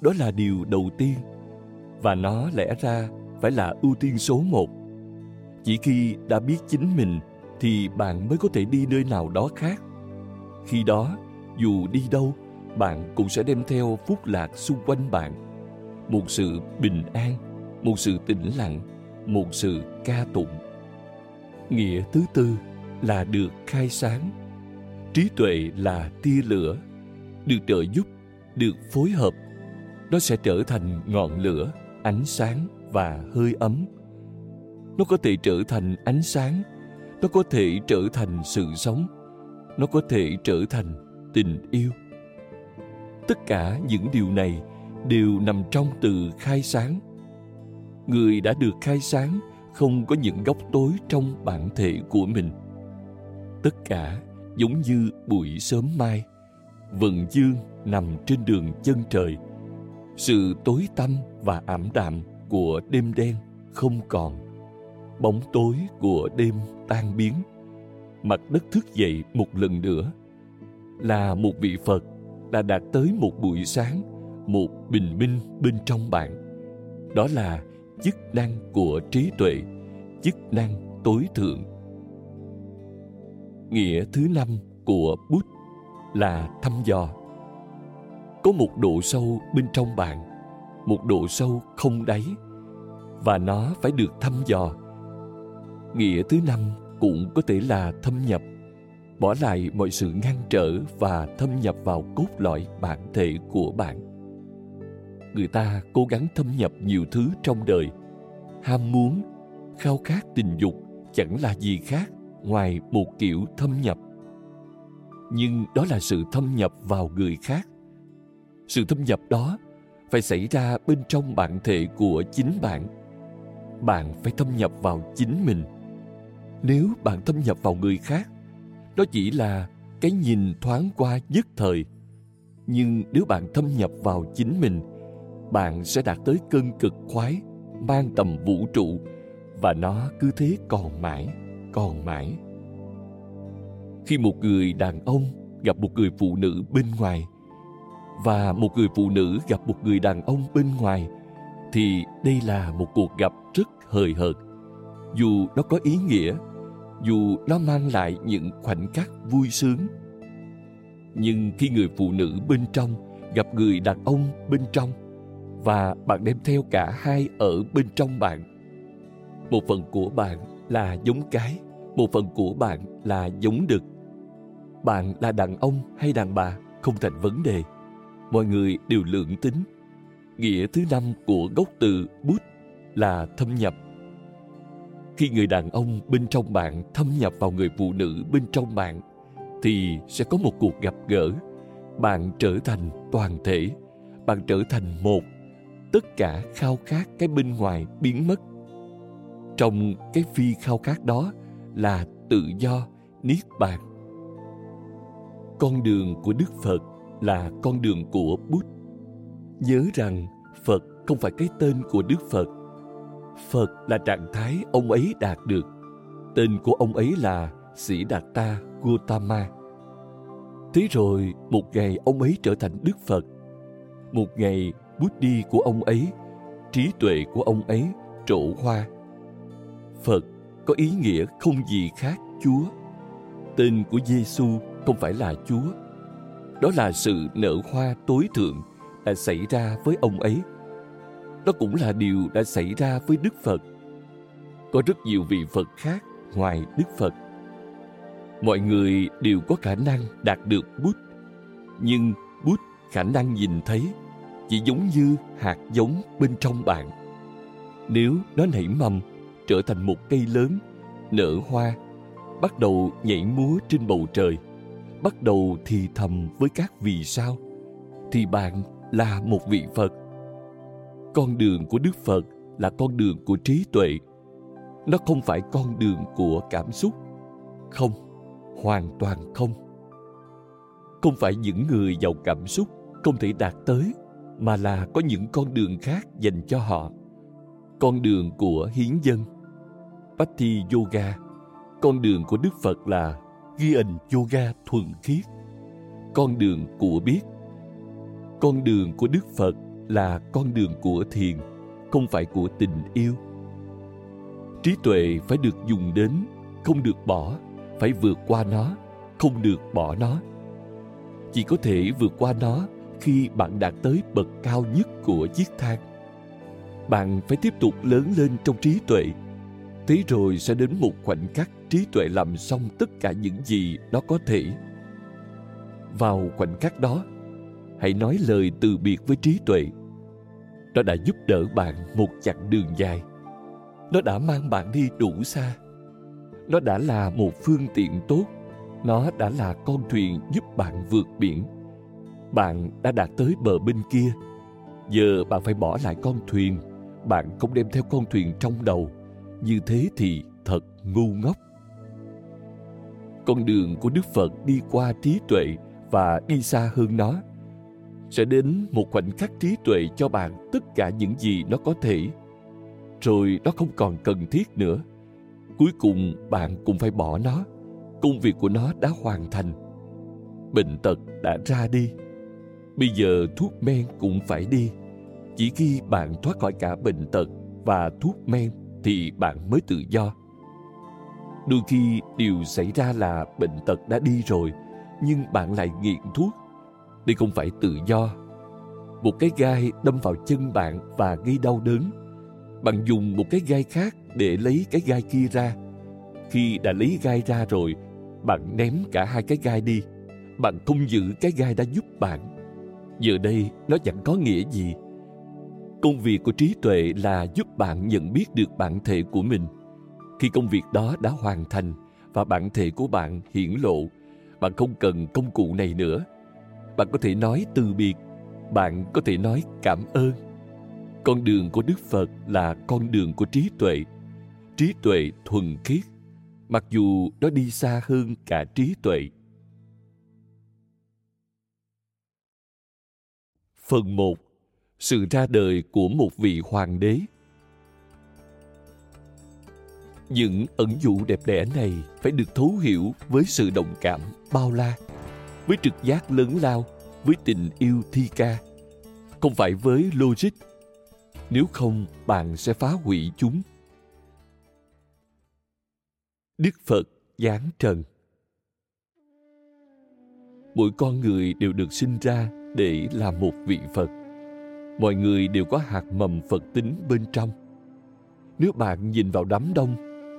Đó là điều đầu tiên và nó lẽ ra phải là ưu tiên số một. Chỉ khi đã biết chính mình thì bạn mới có thể đi nơi nào đó khác. Khi đó dù đi đâu bạn cũng sẽ đem theo phúc lạc xung quanh bạn. Một sự bình an một sự tĩnh lặng một sự ca tụng. Nghĩa thứ tư là được khai sáng. Trí tuệ là tia lửa, được trợ giúp, được phối hợp. Nó sẽ trở thành ngọn lửa, ánh sáng và hơi ấm. Nó có thể trở thành ánh sáng, nó có thể trở thành sự sống, nó có thể trở thành tình yêu. Tất cả những điều này đều nằm trong từ khai sáng. Người đã được khai sáng không có những góc tối trong bản thể của mình tất cả giống như buổi sớm mai. Vầng dương nằm trên đường chân trời. Sự tối tăm và ảm đạm của đêm đen không còn. Bóng tối của đêm tan biến. Mặt đất thức dậy một lần nữa. Là một vị phật đã đạt tới một buổi sáng, một bình minh bên trong bạn. Đó là chức năng của trí tuệ, chức năng tối thượng nghĩa thứ năm của bút là thăm dò. Có một độ sâu bên trong bạn, một độ sâu không đáy, và nó phải được thăm dò. Nghĩa thứ năm cũng có thể là thâm nhập, bỏ lại mọi sự ngăn trở và thâm nhập vào cốt lõi bản thể của bạn. Người ta cố gắng thâm nhập nhiều thứ trong đời, ham muốn, khao khát tình dục chẳng là gì khác ngoài một kiểu thâm nhập. Nhưng đó là sự thâm nhập vào người khác. Sự thâm nhập đó phải xảy ra bên trong bản thể của chính bạn. Bạn phải thâm nhập vào chính mình. Nếu bạn thâm nhập vào người khác, đó chỉ là cái nhìn thoáng qua nhất thời. Nhưng nếu bạn thâm nhập vào chính mình, bạn sẽ đạt tới cơn cực khoái, mang tầm vũ trụ, và nó cứ thế còn mãi còn mãi. Khi một người đàn ông gặp một người phụ nữ bên ngoài và một người phụ nữ gặp một người đàn ông bên ngoài, thì đây là một cuộc gặp rất hời hợt. Dù nó có ý nghĩa, dù nó mang lại những khoảnh khắc vui sướng, nhưng khi người phụ nữ bên trong gặp người đàn ông bên trong và bạn đem theo cả hai ở bên trong bạn, một phần của bạn là giống cái một phần của bạn là giống đực. Bạn là đàn ông hay đàn bà không thành vấn đề. Mọi người đều lượng tính. Nghĩa thứ năm của gốc từ bút là thâm nhập. Khi người đàn ông bên trong bạn thâm nhập vào người phụ nữ bên trong bạn, thì sẽ có một cuộc gặp gỡ. Bạn trở thành toàn thể. Bạn trở thành một. Tất cả khao khát cái bên ngoài biến mất trong cái phi khao khát đó là tự do, niết bàn. Con đường của đức phật là con đường của bút. Nhớ rằng phật không phải cái tên của đức phật. Phật là trạng thái ông ấy đạt được. Tên của ông ấy là sĩ đạt ta gautama. Thế rồi một ngày ông ấy trở thành đức phật. Một ngày bút đi của ông ấy, trí tuệ của ông ấy trổ hoa phật có ý nghĩa không gì khác chúa. Tên của giêsu không phải là chúa. Đó là sự nở hoa tối thượng đã xảy ra với ông ấy. Đó cũng là điều đã xảy ra với đức phật. Có rất nhiều vị phật khác ngoài đức phật. Mọi người đều có khả năng đạt được bút, nhưng bút khả năng nhìn thấy chỉ giống như hạt giống bên trong bạn. Nếu nó nảy mầm trở thành một cây lớn, nở hoa, bắt đầu nhảy múa trên bầu trời, bắt đầu thì thầm với các vì sao. Thì bạn là một vị phật. Con đường của đức phật là con đường của trí tuệ. Nó không phải con đường của cảm xúc. Không, hoàn toàn không. Không phải những người giàu cảm xúc không thể đạt tới, mà là có những con đường khác dành cho họ. Con đường của hiến dân. Patti Yoga. Con đường của Đức Phật là ghi hình yoga thuần khiết. Con đường của biết. Con đường của đức phật là con đường của thiền, không phải của tình yêu. Trí tuệ phải được dùng đến, không được bỏ, phải vượt qua nó, không được bỏ nó. Chỉ có thể vượt qua nó khi bạn đạt tới bậc cao nhất của chiếc thang. Bạn phải tiếp tục lớn lên trong trí tuệ thế rồi sẽ đến một khoảnh khắc trí tuệ làm xong tất cả những gì nó có thể. Vào khoảnh khắc đó, hãy nói lời từ biệt với trí tuệ. Nó đã giúp đỡ bạn một chặng đường dài. Nó đã mang bạn đi đủ xa. Nó đã là một phương tiện tốt. Nó đã là con thuyền giúp bạn vượt biển. Bạn đã đạt tới bờ bên kia. Giờ bạn phải bỏ lại con thuyền. Bạn không đem theo con thuyền trong đầu như thế thì thật ngu ngốc. Con đường của đức phật đi qua trí tuệ và đi xa hơn nó, sẽ đến một khoảnh khắc trí tuệ cho bạn tất cả những gì nó có thể. Rồi nó không còn cần thiết nữa. Cuối cùng bạn cũng phải bỏ nó. Công việc của nó đã hoàn thành. Bệnh tật đã ra đi. Bây giờ thuốc men cũng phải đi. Chỉ khi bạn thoát khỏi cả bệnh tật và thuốc men thì bạn mới tự do. Đôi khi điều xảy ra là bệnh tật đã đi rồi, nhưng bạn lại nghiện thuốc. Đây không phải tự do. Một cái gai đâm vào chân bạn và gây đau đớn. Bạn dùng một cái gai khác để lấy cái gai kia ra. Khi đã lấy gai ra rồi, bạn ném cả hai cái gai đi. Bạn không giữ cái gai đã giúp bạn. Giờ đây nó chẳng có nghĩa gì công việc của trí tuệ là giúp bạn nhận biết được bản thể của mình. Khi công việc đó đã hoàn thành và bản thể của bạn hiển lộ, bạn không cần công cụ này nữa. Bạn có thể nói từ biệt, bạn có thể nói cảm ơn. Con đường của đức phật là con đường của trí tuệ. Trí tuệ thuần khiết, mặc dù nó đi xa hơn cả trí tuệ. Phần 1 sự ra đời của một vị hoàng đế. Những ẩn dụ đẹp đẽ này phải được thấu hiểu với sự đồng cảm bao la, với trực giác lớn lao, với tình yêu thi ca. Không phải với logic, nếu không bạn sẽ phá hủy chúng. Đức phật giáng trần mỗi con người đều được sinh ra để làm một vị phật mọi người đều có hạt mầm phật tính bên trong nếu bạn nhìn vào đám đông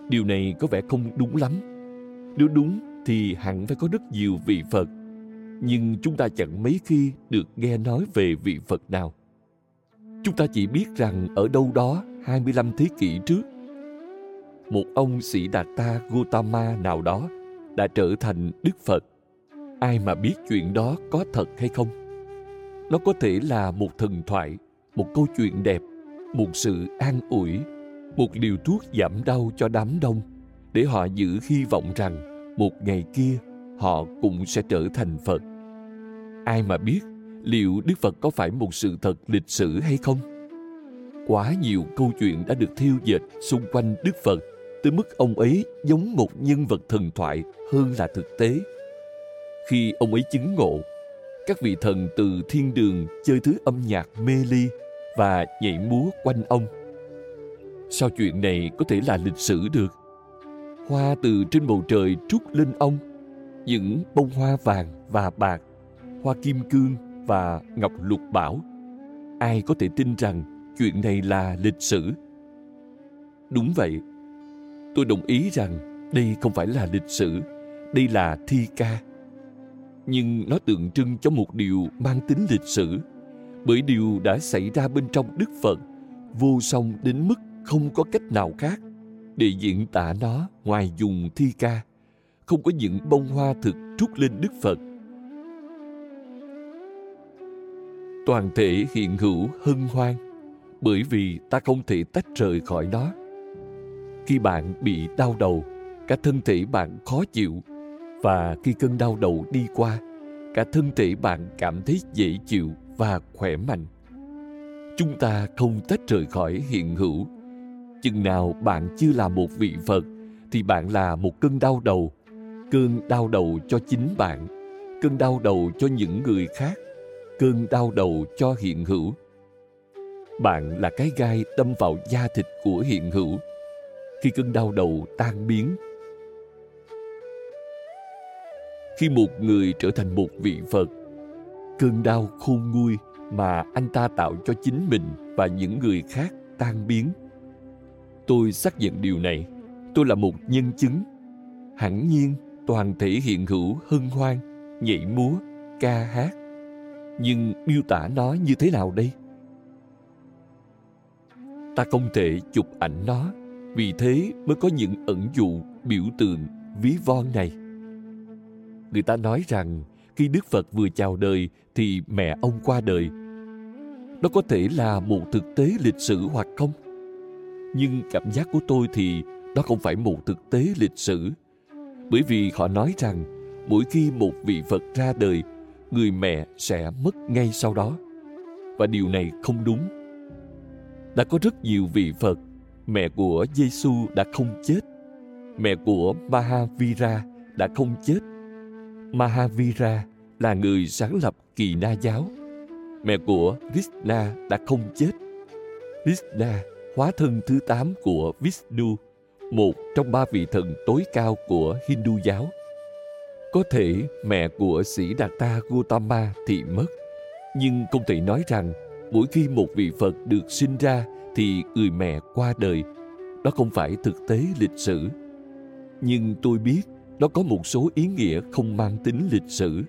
điều này có vẻ không đúng lắm nếu đúng thì hẳn phải có rất nhiều vị phật nhưng chúng ta chẳng mấy khi được nghe nói về vị Phật nào. Chúng ta chỉ biết rằng ở đâu đó 25 thế kỷ trước, một ông sĩ đạt ta Gautama nào đó đã trở thành Đức Phật. Ai mà biết chuyện đó có thật hay không? Nó có thể là một thần thoại, một câu chuyện đẹp, một sự an ủi, một liều thuốc giảm đau cho đám đông để họ giữ hy vọng rằng một ngày kia họ cũng sẽ trở thành Phật. Ai mà biết liệu Đức Phật có phải một sự thật lịch sử hay không? Quá nhiều câu chuyện đã được thiêu dệt xung quanh Đức Phật tới mức ông ấy giống một nhân vật thần thoại hơn là thực tế. Khi ông ấy chứng ngộ, các vị thần từ thiên đường chơi thứ âm nhạc mê ly và nhảy múa quanh ông. Sao chuyện này có thể là lịch sử được? Hoa từ trên bầu trời trút lên ông, những bông hoa vàng và bạc hoa kim cương và ngọc lục bảo. Ai có thể tin rằng chuyện này là lịch sử? Đúng vậy. Tôi đồng ý rằng đây không phải là lịch sử, đây là thi ca. Nhưng nó tượng trưng cho một điều mang tính lịch sử, bởi điều đã xảy ra bên trong Đức Phật vô song đến mức không có cách nào khác để diễn tả nó ngoài dùng thi ca. Không có những bông hoa thực trút lên Đức Phật. Toàn thể hiện hữu hân hoan bởi vì ta không thể tách rời khỏi nó. Khi bạn bị đau đầu cả thân thể bạn khó chịu và khi cơn đau đầu đi qua cả thân thể bạn cảm thấy dễ chịu và khỏe mạnh chúng ta không tách rời khỏi hiện hữu chừng nào bạn chưa là một vị phật thì bạn là một cơn đau đầu cơn đau đầu cho chính bạn cơn đau đầu cho những người khác cơn đau đầu cho hiện hữu. Bạn là cái gai đâm vào da thịt của hiện hữu. Khi cơn đau đầu tan biến, khi một người trở thành một vị Phật, cơn đau khôn nguôi mà anh ta tạo cho chính mình và những người khác tan biến. Tôi xác nhận điều này. Tôi là một nhân chứng. Hẳn nhiên, toàn thể hiện hữu hân hoan, nhảy múa, ca hát nhưng miêu tả nó như thế nào đây ta không thể chụp ảnh nó vì thế mới có những ẩn dụ biểu tượng ví von này người ta nói rằng, khi đức phật vừa chào đời thì mẹ ông qua đời. Nó có thể là một thực tế lịch sử hoặc không? Nhưng cảm giác của tôi thì đó không phải một thực tế lịch sử. Bởi vì họ nói rằng, mỗi khi một vị phật ra đời, người mẹ sẽ mất ngay sau đó. Và điều này không đúng. Đã có rất nhiều vị phật, mẹ của giêsu đã không chết. Mẹ của mahavira đã không chết mahavira là người sáng lập kỳ na giáo. Mẹ của krishna đã không chết. Krishna, hóa thân thứ tám của vishnu, một trong ba vị thần tối cao của hindu giáo. Có thể mẹ của sĩ đạt ta gautama thì mất, nhưng không thể nói rằng mỗi khi một vị phật được sinh ra thì người mẹ qua đời. Đó không phải thực tế lịch sử. Nhưng tôi biết đó có một số ý nghĩa không mang tính lịch sử.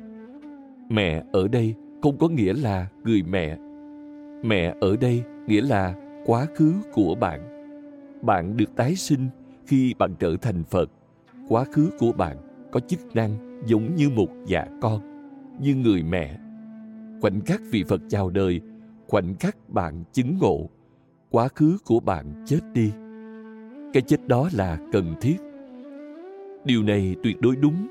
Mẹ ở đây không có nghĩa là người mẹ. Mẹ ở đây nghĩa là quá khứ của bạn. Bạn được tái sinh khi bạn trở thành phật. Quá khứ của bạn có chức năng giống như một dạ con, như người mẹ. Khoảnh khắc vị phật chào đời, khoảnh khắc bạn chứng ngộ, quá khứ của bạn chết đi. Cái chết đó là cần thiết điều này tuyệt đối đúng.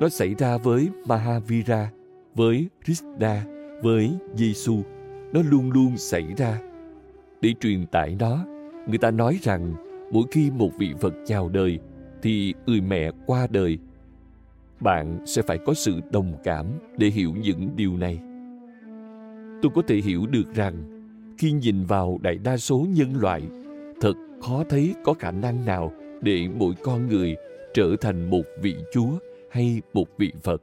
Nó xảy ra với mahavira, với krishna, với giêsu nó luôn luôn xảy ra. Để truyền tải nó, người ta nói rằng mỗi khi một vị phật chào đời, thì người mẹ qua đời, bạn sẽ phải có sự đồng cảm để hiểu những điều này. Tôi có thể hiểu được rằng, khi nhìn vào đại đa số nhân loại, thật khó thấy có khả năng nào để mỗi con người trở thành một vị chúa hay một vị phật.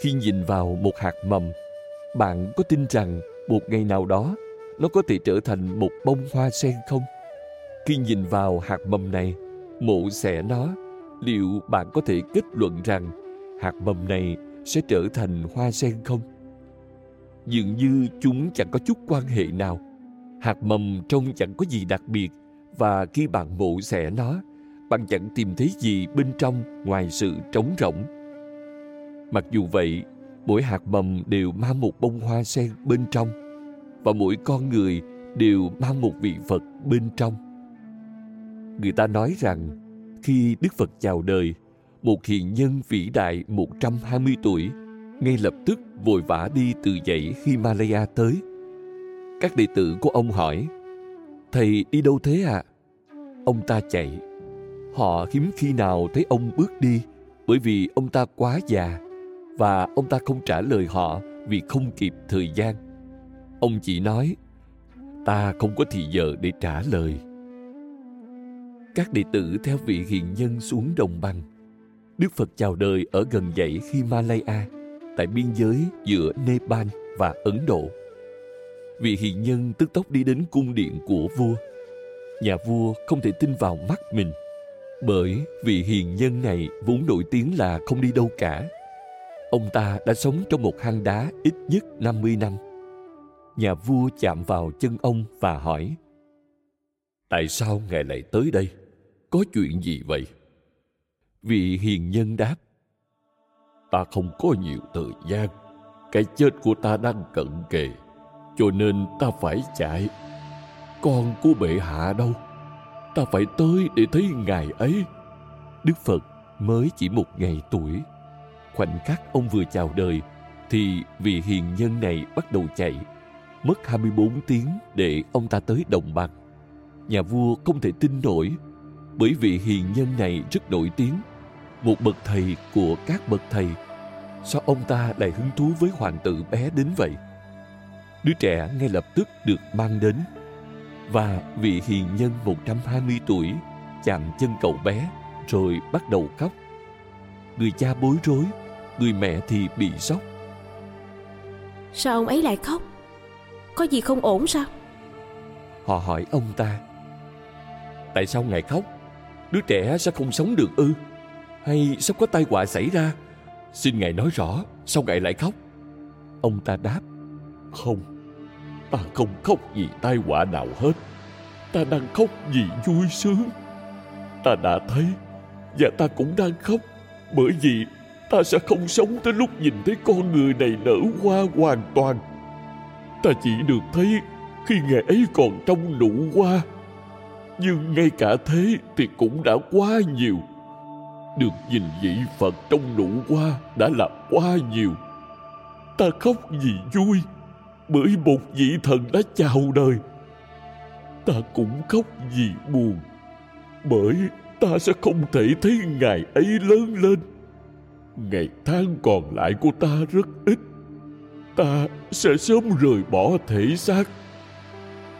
Khi nhìn vào một hạt mầm, bạn có tin rằng một ngày nào đó nó có thể trở thành một bông hoa sen không? Khi nhìn vào hạt mầm này mổ xẻ nó liệu bạn có thể kết luận rằng hạt mầm này sẽ trở thành hoa sen không? Dường như chúng chẳng có chút quan hệ nào. Hạt mầm trông chẳng có gì đặc biệt và khi bạn mổ xẻ nó bạn chẳng tìm thấy gì bên trong ngoài sự trống rỗng mặc dù vậy mỗi hạt mầm đều mang một bông hoa sen bên trong và mỗi con người đều mang một vị phật bên trong người ta nói rằng khi Đức Phật chào đời, một hiền nhân vĩ đại 120 tuổi ngay lập tức vội vã đi từ dãy Himalaya tới. Các đệ tử của ông hỏi, Thầy đi đâu thế ạ? À? Ông ta chạy. Họ hiếm khi nào thấy ông bước đi bởi vì ông ta quá già và ông ta không trả lời họ vì không kịp thời gian. Ông chỉ nói, ta không có thì giờ để trả lời các đệ tử theo vị hiền nhân xuống đồng bằng. Đức Phật chào đời ở gần dãy Himalaya, tại biên giới giữa Nepal và Ấn Độ. Vị hiền nhân tức tốc đi đến cung điện của vua. Nhà vua không thể tin vào mắt mình, bởi vị hiền nhân này vốn nổi tiếng là không đi đâu cả. Ông ta đã sống trong một hang đá ít nhất 50 năm. Nhà vua chạm vào chân ông và hỏi, Tại sao ngài lại tới đây? có chuyện gì vậy vị hiền nhân đáp, ta không có nhiều thời gian cái chết của ta đang cận kề, cho nên ta phải chạy con của bệ hạ đâu ta phải tới để thấy ngài ấy. Đức phật mới chỉ một ngày tuổi. Khoảnh khắc ông vừa chào đời, thì vị hiền nhân này bắt đầu chạy. Mất 24 tiếng để ông ta tới đồng bằng. Nhà vua không thể tin nổi, bởi vị hiền nhân này rất nổi tiếng. Một bậc thầy của các bậc thầy. Sao ông ta lại hứng thú với hoàng tử bé đến vậy? Đứa trẻ ngay lập tức được mang đến và vị hiền nhân 120 tuổi chạm chân cậu bé rồi bắt đầu khóc. Người cha bối rối người mẹ thì bị sốc. Sao ông ấy lại khóc? Có gì không ổn sao? Họ hỏi ông ta tại sao ngài khóc? Đứa trẻ sẽ không sống được ư? Hay sắp có tai họa xảy ra? Xin ngài nói rõ sao ngài lại khóc? Ông ta đáp không ta không khóc vì tai họa nào hết. Ta đang khóc vì vui sướng. Ta đã thấy và ta cũng đang khóc bởi vì ta sẽ không sống tới lúc nhìn thấy con người này nở hoa hoàn toàn. Ta chỉ được thấy khi ngày ấy còn trong nụ hoa. Nhưng ngay cả thế thì cũng đã quá nhiều. Được nhìn vị Phật trong nụ hoa đã là quá nhiều. Ta khóc vì vui bởi một vị thần đã chào đời. Ta cũng khóc vì buồn bởi ta sẽ không thể thấy ngày ấy lớn lên. Ngày tháng còn lại của ta rất ít. Ta sẽ sớm rời bỏ thể xác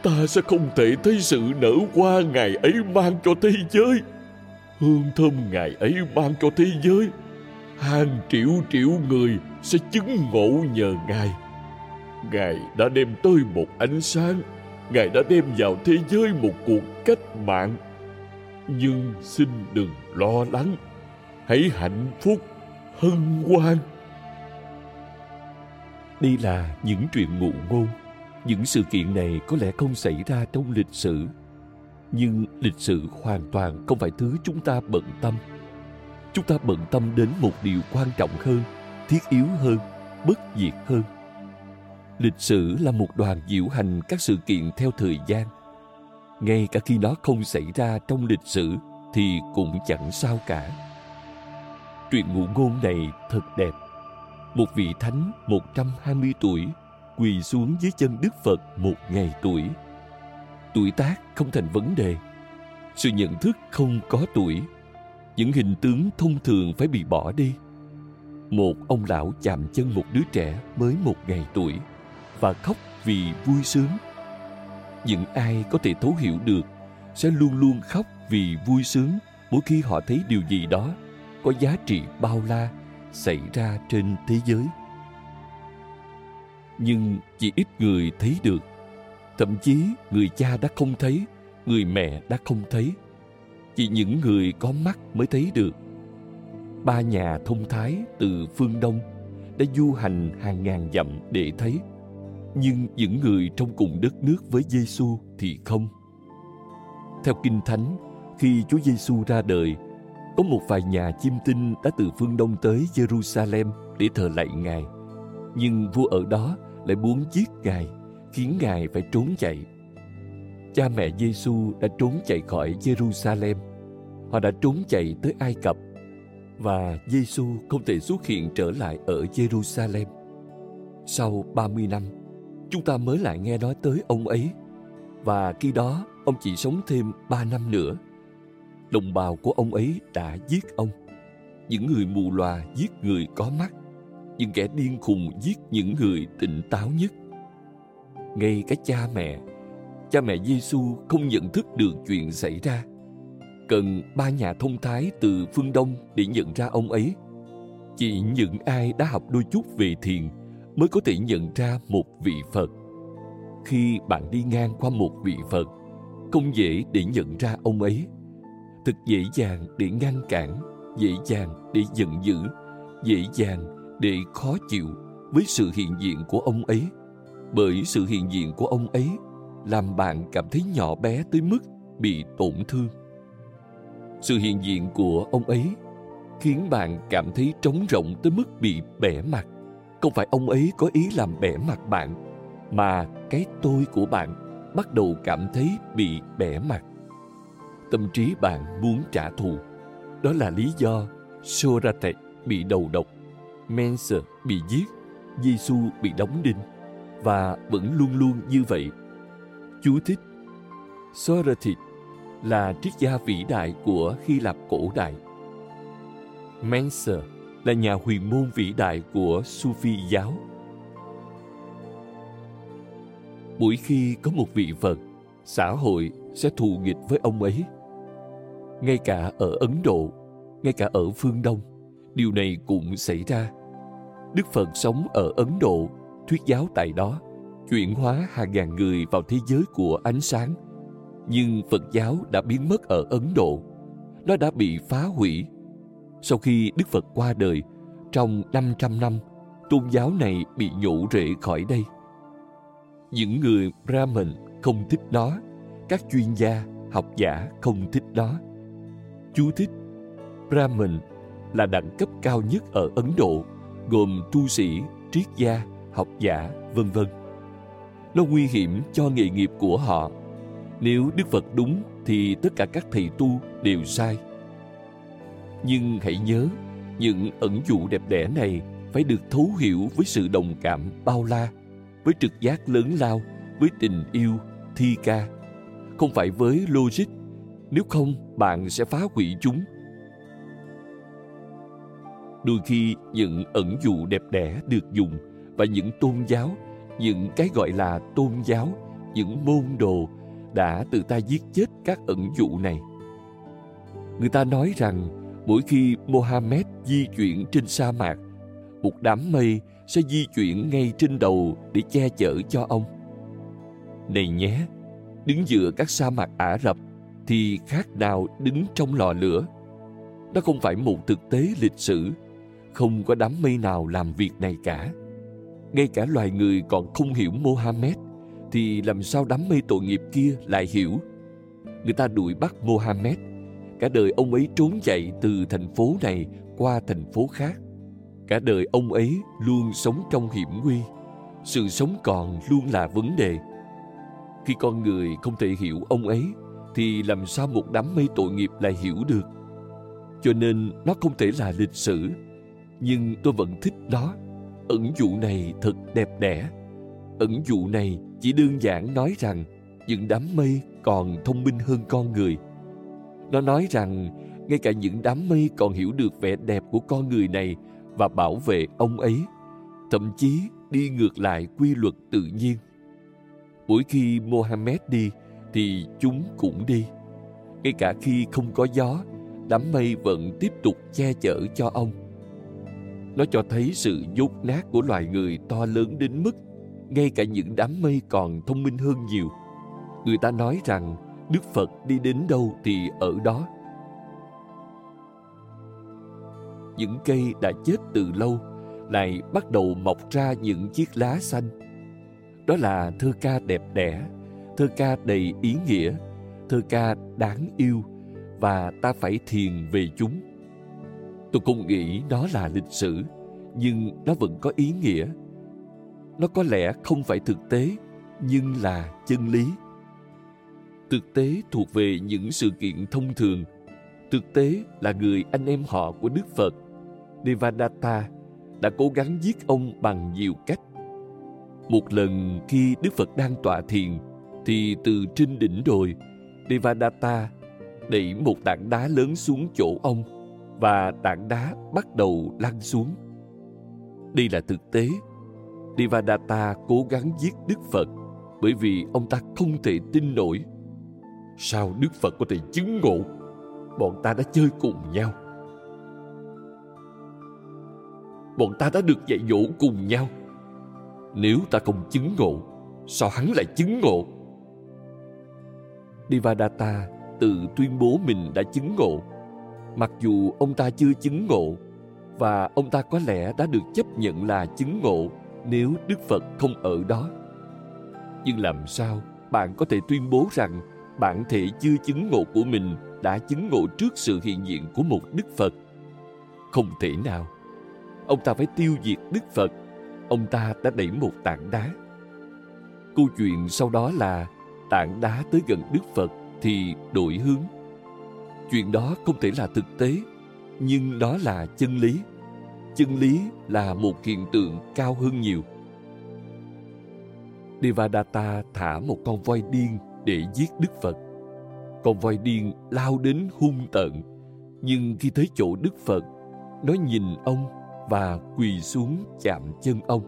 ta sẽ không thể thấy sự nở hoa ngày ấy mang cho thế giới hương thơm ngày ấy mang cho thế giới hàng triệu triệu người sẽ chứng ngộ nhờ ngài ngài đã đem tới một ánh sáng. Ngài đã đem vào thế giới một cuộc cách mạng. Nhưng xin đừng lo lắng. Hãy hạnh phúc, hân hoan. Đây là những chuyện ngụ ngôn. Những sự kiện này có lẽ không xảy ra trong lịch sử. Nhưng lịch sử hoàn toàn không phải thứ chúng ta bận tâm. Chúng ta bận tâm đến một điều quan trọng hơn, thiết yếu hơn, bất diệt hơn lịch sử là một đoàn diễu hành các sự kiện theo thời gian ngay cả khi nó không xảy ra trong lịch sử thì cũng chẳng sao cả truyện ngụ ngôn này thật đẹp một vị thánh 120 tuổi quỳ xuống dưới chân Đức Phật một ngày tuổi. Tuổi tác không thành vấn đề. Sự nhận thức không có tuổi. Những hình tướng thông thường phải bị bỏ đi. Một ông lão chạm chân một đứa trẻ mới một ngày tuổi và khóc vì vui sướng. Những ai có thể thấu hiểu được sẽ luôn luôn khóc vì vui sướng mỗi khi họ thấy điều gì đó có giá trị bao la xảy ra trên thế giới. Nhưng chỉ ít người thấy được, thậm chí người cha đã không thấy, người mẹ đã không thấy. Chỉ những người có mắt mới thấy được. Ba nhà thông thái từ phương đông đã du hành hàng ngàn dặm để thấy nhưng những người trong cùng đất nước với Giêsu thì không. Theo Kinh Thánh, khi Chúa Giêsu ra đời, có một vài nhà chiêm tinh đã từ phương Đông tới Jerusalem để thờ lạy Ngài. Nhưng vua ở đó lại muốn giết Ngài, khiến Ngài phải trốn chạy. Cha mẹ Giêsu đã trốn chạy khỏi Jerusalem. Họ đã trốn chạy tới Ai Cập và Giêsu không thể xuất hiện trở lại ở Jerusalem. Sau 30 năm, chúng ta mới lại nghe nói tới ông ấy và khi đó ông chỉ sống thêm 3 năm nữa. Đồng bào của ông ấy đã giết ông. Những người mù lòa giết người có mắt những kẻ điên khùng giết những người tỉnh táo nhất. Ngay cả cha mẹ, cha mẹ Giêsu không nhận thức được chuyện xảy ra. Cần ba nhà thông thái từ phương Đông để nhận ra ông ấy. Chỉ những ai đã học đôi chút về thiền mới có thể nhận ra một vị Phật. Khi bạn đi ngang qua một vị Phật, không dễ để nhận ra ông ấy. Thật dễ dàng để ngăn cản, dễ dàng để giận dữ, dễ dàng để khó chịu với sự hiện diện của ông ấy bởi sự hiện diện của ông ấy làm bạn cảm thấy nhỏ bé tới mức bị tổn thương sự hiện diện của ông ấy khiến bạn cảm thấy trống rỗng tới mức bị bẻ mặt không phải ông ấy có ý làm bẻ mặt bạn mà cái tôi của bạn bắt đầu cảm thấy bị bẻ mặt tâm trí bạn muốn trả thù đó là lý do Sorate bị đầu độc Mensa bị giết, Giêsu bị đóng đinh và vẫn luôn luôn như vậy. Chú thích Socrates là triết gia vĩ đại của Hy Lạp cổ đại. Mensa là nhà huyền môn vĩ đại của Sufi giáo. Mỗi khi có một vị Phật, xã hội sẽ thù nghịch với ông ấy. Ngay cả ở Ấn Độ, ngay cả ở phương Đông, điều này cũng xảy ra. Đức Phật sống ở Ấn Độ, thuyết giáo tại đó, chuyển hóa hàng ngàn người vào thế giới của ánh sáng. Nhưng Phật giáo đã biến mất ở Ấn Độ. Nó đã bị phá hủy. Sau khi Đức Phật qua đời, trong 500 năm, tôn giáo này bị nhổ rễ khỏi đây. Những người Brahmin không thích nó, các chuyên gia, học giả không thích nó. Chú thích Brahmin là đẳng cấp cao nhất ở Ấn Độ, gồm tu sĩ, triết gia, học giả, vân vân. Nó nguy hiểm cho nghề nghiệp của họ. nếu đức phật đúng thì tất cả các thầy tu đều sai nhưng hãy nhớ, những ẩn dụ đẹp đẽ này phải được thấu hiểu với sự đồng cảm bao la, với trực giác lớn lao, với tình yêu thi ca. Không phải với logic, nếu không bạn sẽ phá hủy chúng. Đôi khi những ẩn dụ đẹp đẽ được dùng và những tôn giáo, những cái gọi là tôn giáo, những môn đồ đã tự ta giết chết các ẩn dụ này. Người ta nói rằng mỗi khi mohammed di chuyển trên sa mạc, một đám mây sẽ di chuyển ngay trên đầu để che chở cho ông. Này nhé, đứng giữa các sa mạc ả rập thì khác nào đứng trong lò lửa? Đó không phải một thực tế lịch sử, không có đám mây nào làm việc này cả. Ngay cả loài người còn không hiểu mohammed thì làm sao đám mây tội nghiệp kia lại hiểu? Người ta đuổi bắt mohammed cả đời ông ấy trốn chạy từ thành phố này qua thành phố khác. Cả đời ông ấy luôn sống trong hiểm nguy. Sự sống còn luôn là vấn đề. Khi con người không thể hiểu ông ấy, thì làm sao một đám mây tội nghiệp lại hiểu được? Cho nên nó không thể là lịch sử. Nhưng tôi vẫn thích nó. Ẩn dụ này thật đẹp đẽ. Ẩn dụ này chỉ đơn giản nói rằng những đám mây còn thông minh hơn con người nó nói rằng, ngay cả những đám mây còn hiểu được vẻ đẹp của con người này và bảo vệ ông ấy, thậm chí đi ngược lại quy luật tự nhiên. Mỗi khi mohammed đi, thì chúng cũng đi. Ngay cả khi không có gió, đám mây vẫn tiếp tục che chở cho ông. Nó cho thấy sự dốt nát của loài người to lớn đến mức ngay cả những đám mây còn thông minh hơn nhiều. Người ta nói rằng đức phật đi đến đâu thì ở đó. Những cây đã chết từ lâu, lại bắt đầu mọc ra những chiếc lá xanh. Đó là thơ ca đẹp đẽ, thơ ca đầy ý nghĩa, thơ ca đáng yêu, và ta phải thiền về chúng. Tôi không nghĩ nó là lịch sử, nhưng nó vẫn có ý nghĩa. Nó có lẽ không phải thực tế, nhưng là chân lý thực tế thuộc về những sự kiện thông thường. Thực tế là người anh em họ của đức phật, devadatta, đã cố gắng giết ông bằng nhiều cách. Một lần khi đức phật đang tọa thiền, thì từ trên đỉnh đồi, devadatta đẩy một tảng đá lớn xuống chỗ ông và tảng đá bắt đầu lăn xuống. Đây là thực tế. Devadatta cố gắng giết đức phật bởi vì ông ta không thể tin nổi sao đức phật có thể chứng ngộ? Bọn ta đã chơi cùng nhau. Bọn ta đã được dạy dỗ cùng nhau. Nếu ta không chứng ngộ, sao hắn lại chứng ngộ? Devadatta tự tuyên bố mình đã chứng ngộ. Mặc dù ông ta chưa chứng ngộ, và ông ta có lẽ đã được chấp nhận là chứng ngộ nếu đức phật không ở đó. Nhưng làm sao bạn có thể tuyên bố rằng bản thể chưa chứng ngộ của mình đã chứng ngộ trước sự hiện diện của một đức phật. Không thể nào. Ông ta phải tiêu diệt đức phật. Ông ta đã đẩy một tảng đá. Câu chuyện sau đó là tảng đá tới gần đức phật thì đổi hướng. Chuyện đó không thể là thực tế, nhưng đó là chân lý. Chân lý là một hiện tượng cao hơn nhiều. Devadatta thả một con voi điên để giết đức phật. Con voi điên lao đến hung tận, nhưng khi tới chỗ đức phật nó nhìn ông và quỳ xuống chạm chân ông.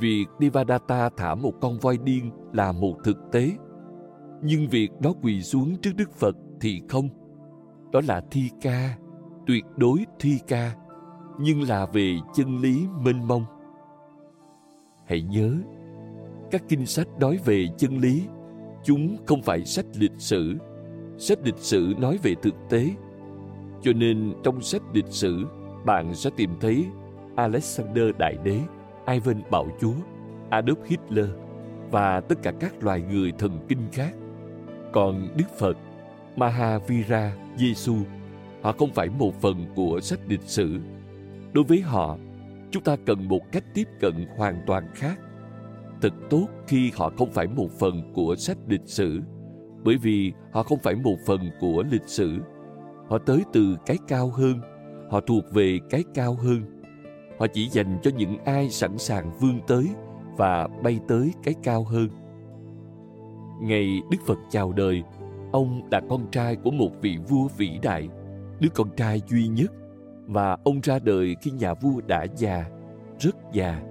Việc devadatta thả một con voi điên là một thực tế nhưng việc nó quỳ xuống trước đức phật thì không. Đó là thi ca tuyệt đối thi ca nhưng là về chân lý mênh mông. Hãy nhớ các kinh sách nói về chân lý chúng không phải sách lịch sử. Sách lịch sử nói về thực tế. Cho nên trong sách lịch sử, bạn sẽ tìm thấy alexander đại đế, ivan bạo chúa, adolf hitler và tất cả các loài người thần kinh khác. Còn đức phật, mahavira giêsu họ không phải một phần của sách lịch sử. Đối với họ, chúng ta cần một cách tiếp cận hoàn toàn khác thật tốt khi họ không phải một phần của sách lịch sử. Bởi vì họ không phải một phần của lịch sử. Họ tới từ cái cao hơn, họ thuộc về cái cao hơn. Họ chỉ dành cho những ai sẵn sàng vươn tới và bay tới cái cao hơn. Ngày đức phật chào đời, ông là con trai của một vị vua vĩ đại, đứa con trai duy nhất và ông ra đời khi nhà vua đã già, rất già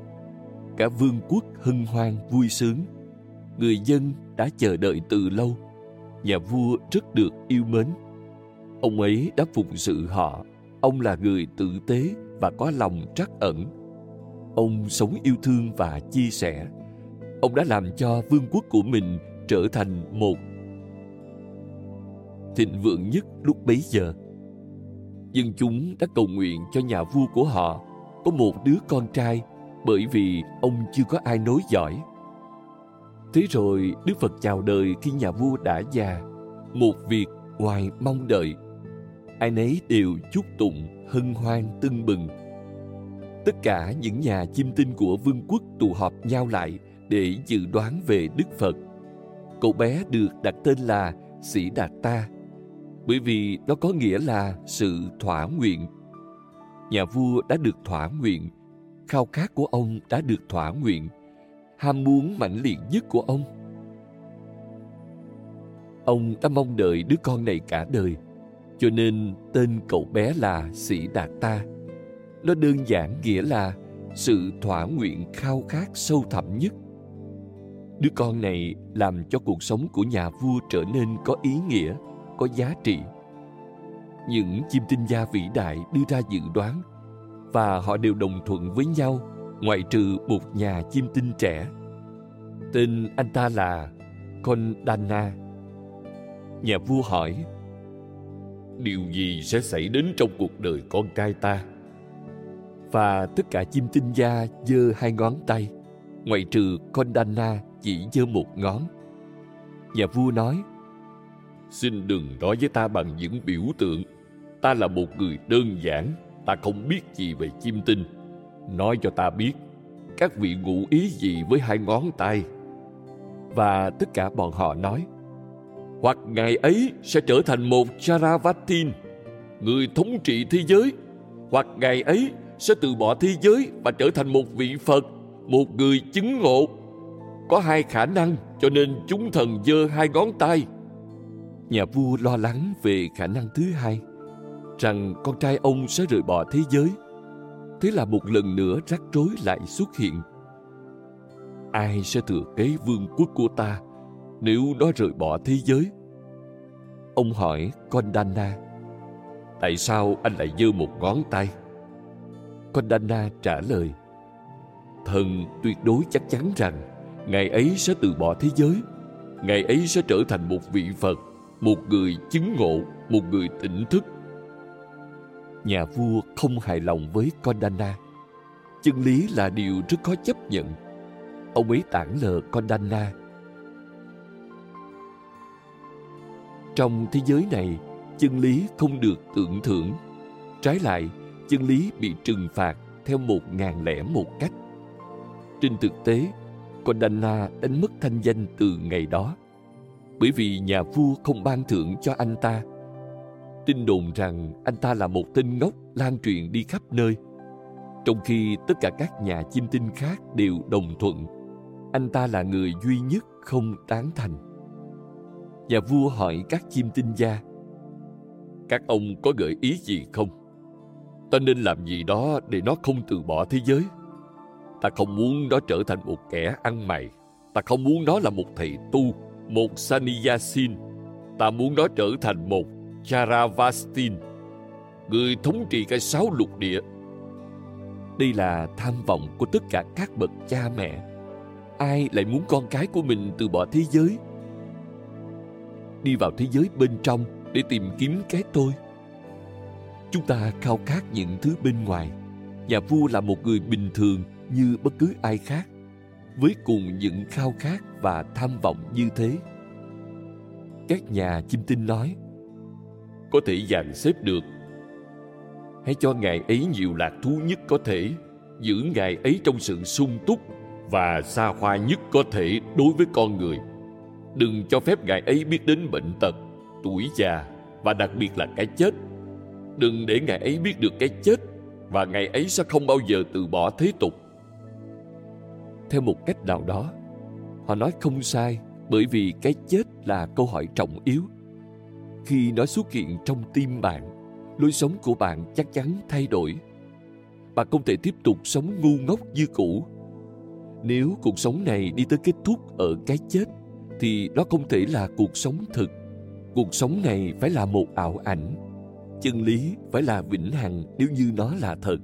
cả vương quốc hân hoan vui sướng. Người dân đã chờ đợi từ lâu. Nhà vua rất được yêu mến. Ông ấy đã phụng sự họ. Ông là người tử tế và có lòng trắc ẩn. Ông sống yêu thương và chia sẻ. Ông đã làm cho vương quốc của mình trở thành một thịnh vượng nhất lúc bấy giờ. Dân chúng đã cầu nguyện cho nhà vua của họ có một đứa con trai bởi vì ông chưa có ai nối dõi thế rồi đức phật chào đời khi nhà vua đã già. Một việc ngoài mong đợi. Ai nấy đều chúc tụng, hân hoan, tưng bừng. Tất cả những nhà chiêm tinh của vương quốc tụ họp nhau lại để dự đoán về đức phật. Cậu bé được đặt tên là sĩ đạt ta, bởi vì nó có nghĩa là sự thỏa nguyện. Nhà vua đã được thỏa nguyện khao khát của ông đã được thỏa nguyện. Ham muốn mãnh liệt nhất của ông. Ông đã mong đợi đứa con này cả đời, cho nên tên cậu bé là sĩ đạt ta. Nó đơn giản nghĩa là sự thỏa nguyện khao khát sâu thẳm nhất. Đứa con này làm cho cuộc sống của nhà vua trở nên có ý nghĩa, có giá trị. Những chim tinh gia vĩ đại đưa ra dự đoán và họ đều đồng thuận với nhau ngoại trừ một nhà chim tinh trẻ. Tên anh ta là Kondana nhà vua hỏi điều gì sẽ xảy đến trong cuộc đời con trai ta? Và tất cả chim tinh gia giơ hai ngón tay ngoại trừ Kondana chỉ giơ một ngón. Nhà vua nói xin đừng nói với ta bằng những biểu tượng. Ta là một người đơn giản ta không biết gì về chim tinh nói cho ta biết các vị ngụ ý gì với hai ngón tay và tất cả bọn họ nói hoặc ngày ấy sẽ trở thành một Charavatin, người thống trị thế giới, hoặc ngày ấy sẽ từ bỏ thế giới và trở thành một vị Phật, một người chứng ngộ. Có hai khả năng cho nên chúng thần giơ hai ngón tay. Nhà vua lo lắng về khả năng thứ hai, rằng con trai ông sẽ rời bỏ thế giới. Thế là một lần nữa rắc rối lại xuất hiện. Ai sẽ thừa kế vương quốc của ta nếu nó rời bỏ thế giới? Ông hỏi Kondana, tại sao anh lại giơ một ngón tay? Kondana trả lời, thần tuyệt đối chắc chắn rằng ngày ấy sẽ từ bỏ thế giới, ngày ấy sẽ trở thành một vị Phật, một người chứng ngộ, một người tỉnh thức. Nhà vua không hài lòng với Kondana. Chân lý là điều rất khó chấp nhận. Ông ấy tản lờ Kondana trong thế giới này, chân lý không được tưởng thưởng. Trái lại, chân lý bị trừng phạt theo một ngàn lẻ một cách. Trên thực tế Kondana đánh mất thanh danh từ ngày đó. Bởi vì nhà vua không ban thưởng cho anh ta tin đồn rằng anh ta là một tên ngốc lan truyền đi khắp nơi. Trong khi tất cả các nhà chim tinh khác đều đồng thuận, anh ta là người duy nhất không tán thành. Nhà vua hỏi các chim tinh gia, Các ông có gợi ý gì không? Ta nên làm gì đó để nó không từ bỏ thế giới? Ta không muốn nó trở thành một kẻ ăn mày. Ta không muốn nó là một thầy tu, Một Saniyasin Ta muốn nó trở thành một Charavastin Người thống trị cái sáu lục địa. Đây là tham vọng của tất cả các bậc cha mẹ. Ai lại muốn con cái của mình từ bỏ thế giới? Đi vào thế giới bên trong để tìm kiếm cái tôi. Chúng ta khao khát những thứ bên ngoài. Nhà vua là một người bình thường như bất cứ ai khác, với cùng những khao khát và tham vọng như thế. Các nhà chim tinh nói có thể dàn xếp được hãy cho ngài ấy nhiều lạc thú nhất có thể giữ ngài ấy trong sự sung túc và xa hoa nhất có thể đối với con người. Đừng cho phép ngài ấy biết đến bệnh tật, tuổi già và đặc biệt là cái chết. Đừng để ngài ấy biết được cái chết và ngài ấy sẽ không bao giờ từ bỏ thế tục. Theo một cách nào đó, họ nói không sai bởi vì cái chết là câu hỏi trọng yếu. Khi nó xuất hiện trong tim bạn, lối sống của bạn chắc chắn thay đổi. Bạn không thể tiếp tục sống ngu ngốc như cũ. Nếu cuộc sống này đi tới kết thúc ở cái chết, thì nó không thể là cuộc sống thực. Cuộc sống này phải là một ảo ảnh. Chân lý phải là vĩnh hằng nếu như nó là thật.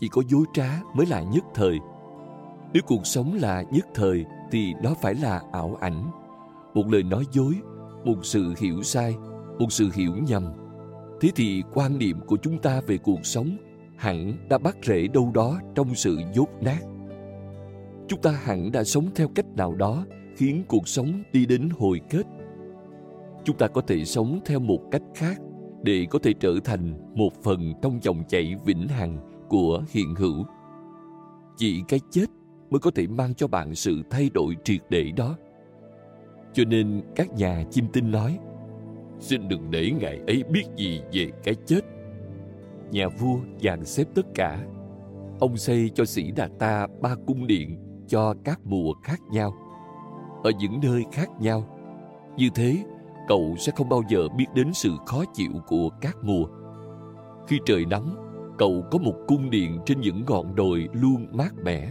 Chỉ có dối trá mới là nhất thời. Nếu cuộc sống là nhất thời thì nó phải là ảo ảnh. Một lời nói dối, một sự hiểu sai, một sự hiểu nhầm. Thế thì quan niệm của chúng ta về cuộc sống hẳn đã bắt rễ đâu đó trong sự dốt nát. Chúng ta hẳn đã sống theo cách nào đó khiến cuộc sống đi đến hồi kết. Chúng ta có thể sống theo một cách khác để có thể trở thành một phần trong dòng chảy vĩnh hằng của hiện hữu. Chỉ cái chết mới có thể mang cho bạn sự thay đổi triệt để đó. Cho nên các nhà chiêm tinh nói, xin đừng để ngài ấy biết gì về cái chết. Nhà vua dàn xếp tất cả. Ông xây cho sĩ Đà Ta ba cung điện cho các mùa khác nhau. Ở những nơi khác nhau. Như thế, cậu sẽ không bao giờ biết đến sự khó chịu của các mùa. Khi trời nóng, cậu có một cung điện trên những ngọn đồi luôn mát mẻ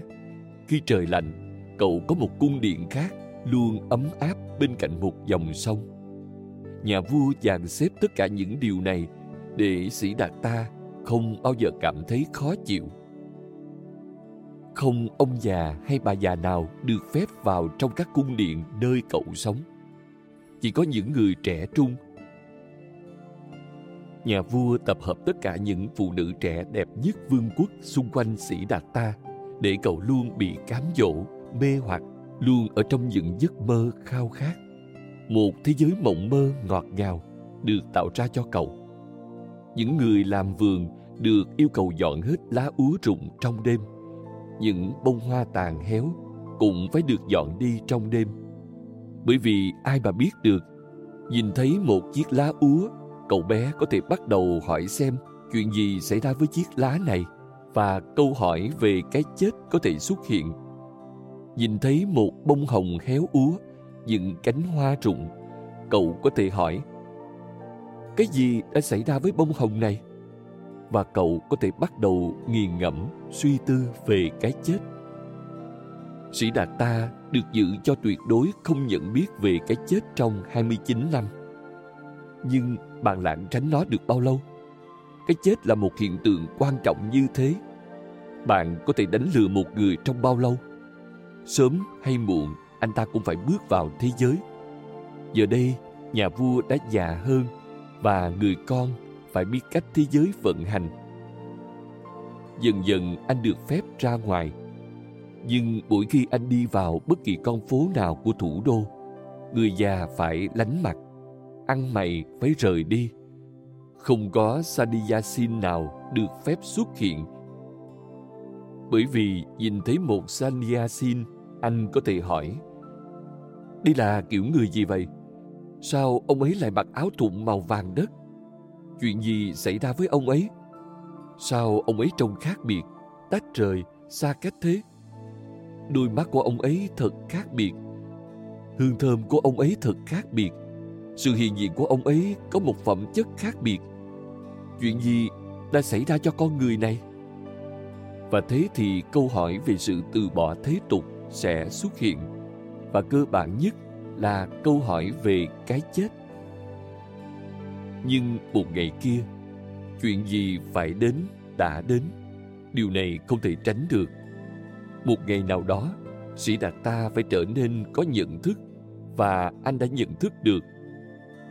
khi trời lạnh, cậu có một cung điện khác luôn ấm áp bên cạnh một dòng sông. Nhà vua dàn xếp tất cả những điều này để sĩ đạt ta không bao giờ cảm thấy khó chịu. Không ông già hay bà già nào được phép vào trong các cung điện nơi cậu sống. Chỉ có những người trẻ trung. Nhà vua tập hợp tất cả những phụ nữ trẻ đẹp nhất vương quốc xung quanh sĩ đạt ta để cậu luôn bị cám dỗ, mê hoặc, luôn ở trong những giấc mơ khao khát. Một thế giới mộng mơ ngọt ngào được tạo ra cho cậu. Những người làm vườn được yêu cầu dọn hết lá úa rụng trong đêm. Những bông hoa tàn héo cũng phải được dọn đi trong đêm. Bởi vì ai mà biết được, nhìn thấy một chiếc lá úa, cậu bé có thể bắt đầu hỏi xem chuyện gì xảy ra với chiếc lá này – và câu hỏi về cái chết có thể xuất hiện. Nhìn thấy một bông hồng héo úa, những cánh hoa rụng, cậu có thể hỏi Cái gì đã xảy ra với bông hồng này? Và cậu có thể bắt đầu nghiền ngẫm, suy tư về cái chết. Sĩ Đạt Ta được giữ cho tuyệt đối không nhận biết về cái chết trong 29 năm. Nhưng bạn lảng tránh nó được bao lâu? cái chết là một hiện tượng quan trọng như thế bạn có thể đánh lừa một người trong bao lâu sớm hay muộn anh ta cũng phải bước vào thế giới. Giờ đây nhà vua đã già hơn và người con phải biết cách thế giới vận hành. Dần dần anh được phép ra ngoài. Nhưng mỗi khi anh đi vào bất kỳ con phố nào của thủ đô người già phải lánh mặt ăn mày phải rời đi. Không có Sadiyasin nào được phép xuất hiện. Bởi vì nhìn thấy một Sadiyasin, anh có thể hỏi đây là kiểu người gì vậy? Sao ông ấy lại mặc áo thụng màu vàng đất? Chuyện gì xảy ra với ông ấy? Sao ông ấy trông khác biệt, tách rời, xa cách thế? Đôi mắt của ông ấy thật khác biệt. Hương thơm của ông ấy thật khác biệt sự hiện diện của ông ấy có một phẩm chất khác biệt chuyện gì đã xảy ra cho con người này và thế thì câu hỏi về sự từ bỏ thế tục sẽ xuất hiện và cơ bản nhất là câu hỏi về cái chết. Nhưng một ngày kia, chuyện gì phải đến đã đến. Điều này không thể tránh được. Một ngày nào đó, sĩ đạt ta phải trở nên có nhận thức và anh đã nhận thức được.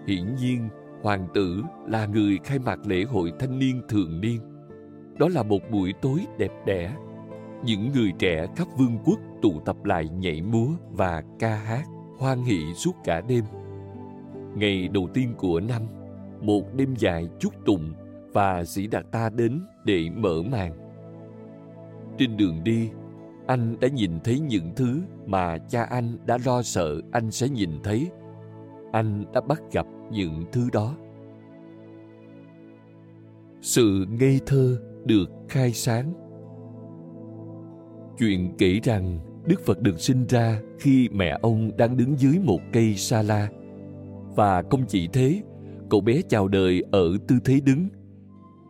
Hiển nhiên, hoàng tử là người khai mạc lễ hội thanh niên thường niên. Đó là một buổi tối đẹp đẽ những người trẻ khắp vương quốc tụ tập lại nhảy múa và ca hát, hoan hỷ suốt cả đêm. Ngày đầu tiên của năm, một đêm dài chúc tụng và sĩ đạt ta đến để mở màn. Trên đường đi, anh đã nhìn thấy những thứ mà cha anh đã lo sợ anh sẽ nhìn thấy. Anh đã bắt gặp những thứ đó. Sự ngây thơ được khai sáng chuyện kể rằng đức phật được sinh ra khi mẹ ông đang đứng dưới một cây sa la. Và không chỉ thế, cậu bé chào đời ở tư thế đứng.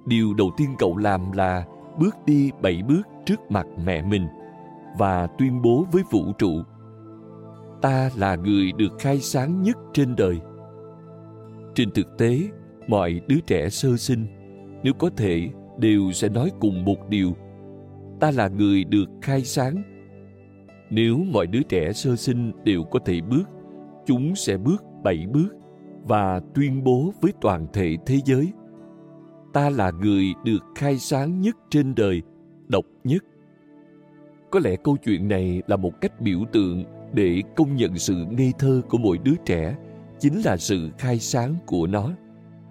Điều đầu tiên cậu làm là bước đi bảy bước trước mặt mẹ mình và tuyên bố với vũ trụ, ta là người được khai sáng nhất trên đời. Trên thực tế, mọi đứa trẻ sơ sinh, nếu có thể, đều sẽ nói cùng một điều ta là người được khai sáng. Nếu mọi đứa trẻ sơ sinh đều có thể bước, chúng sẽ bước bảy bước và tuyên bố với toàn thể thế giới, ta là người được khai sáng nhất trên đời, độc nhất. Có lẽ câu chuyện này là một cách biểu tượng để công nhận sự ngây thơ của mỗi đứa trẻ chính là sự khai sáng của nó,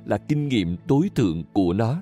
là kinh nghiệm tối thượng của nó.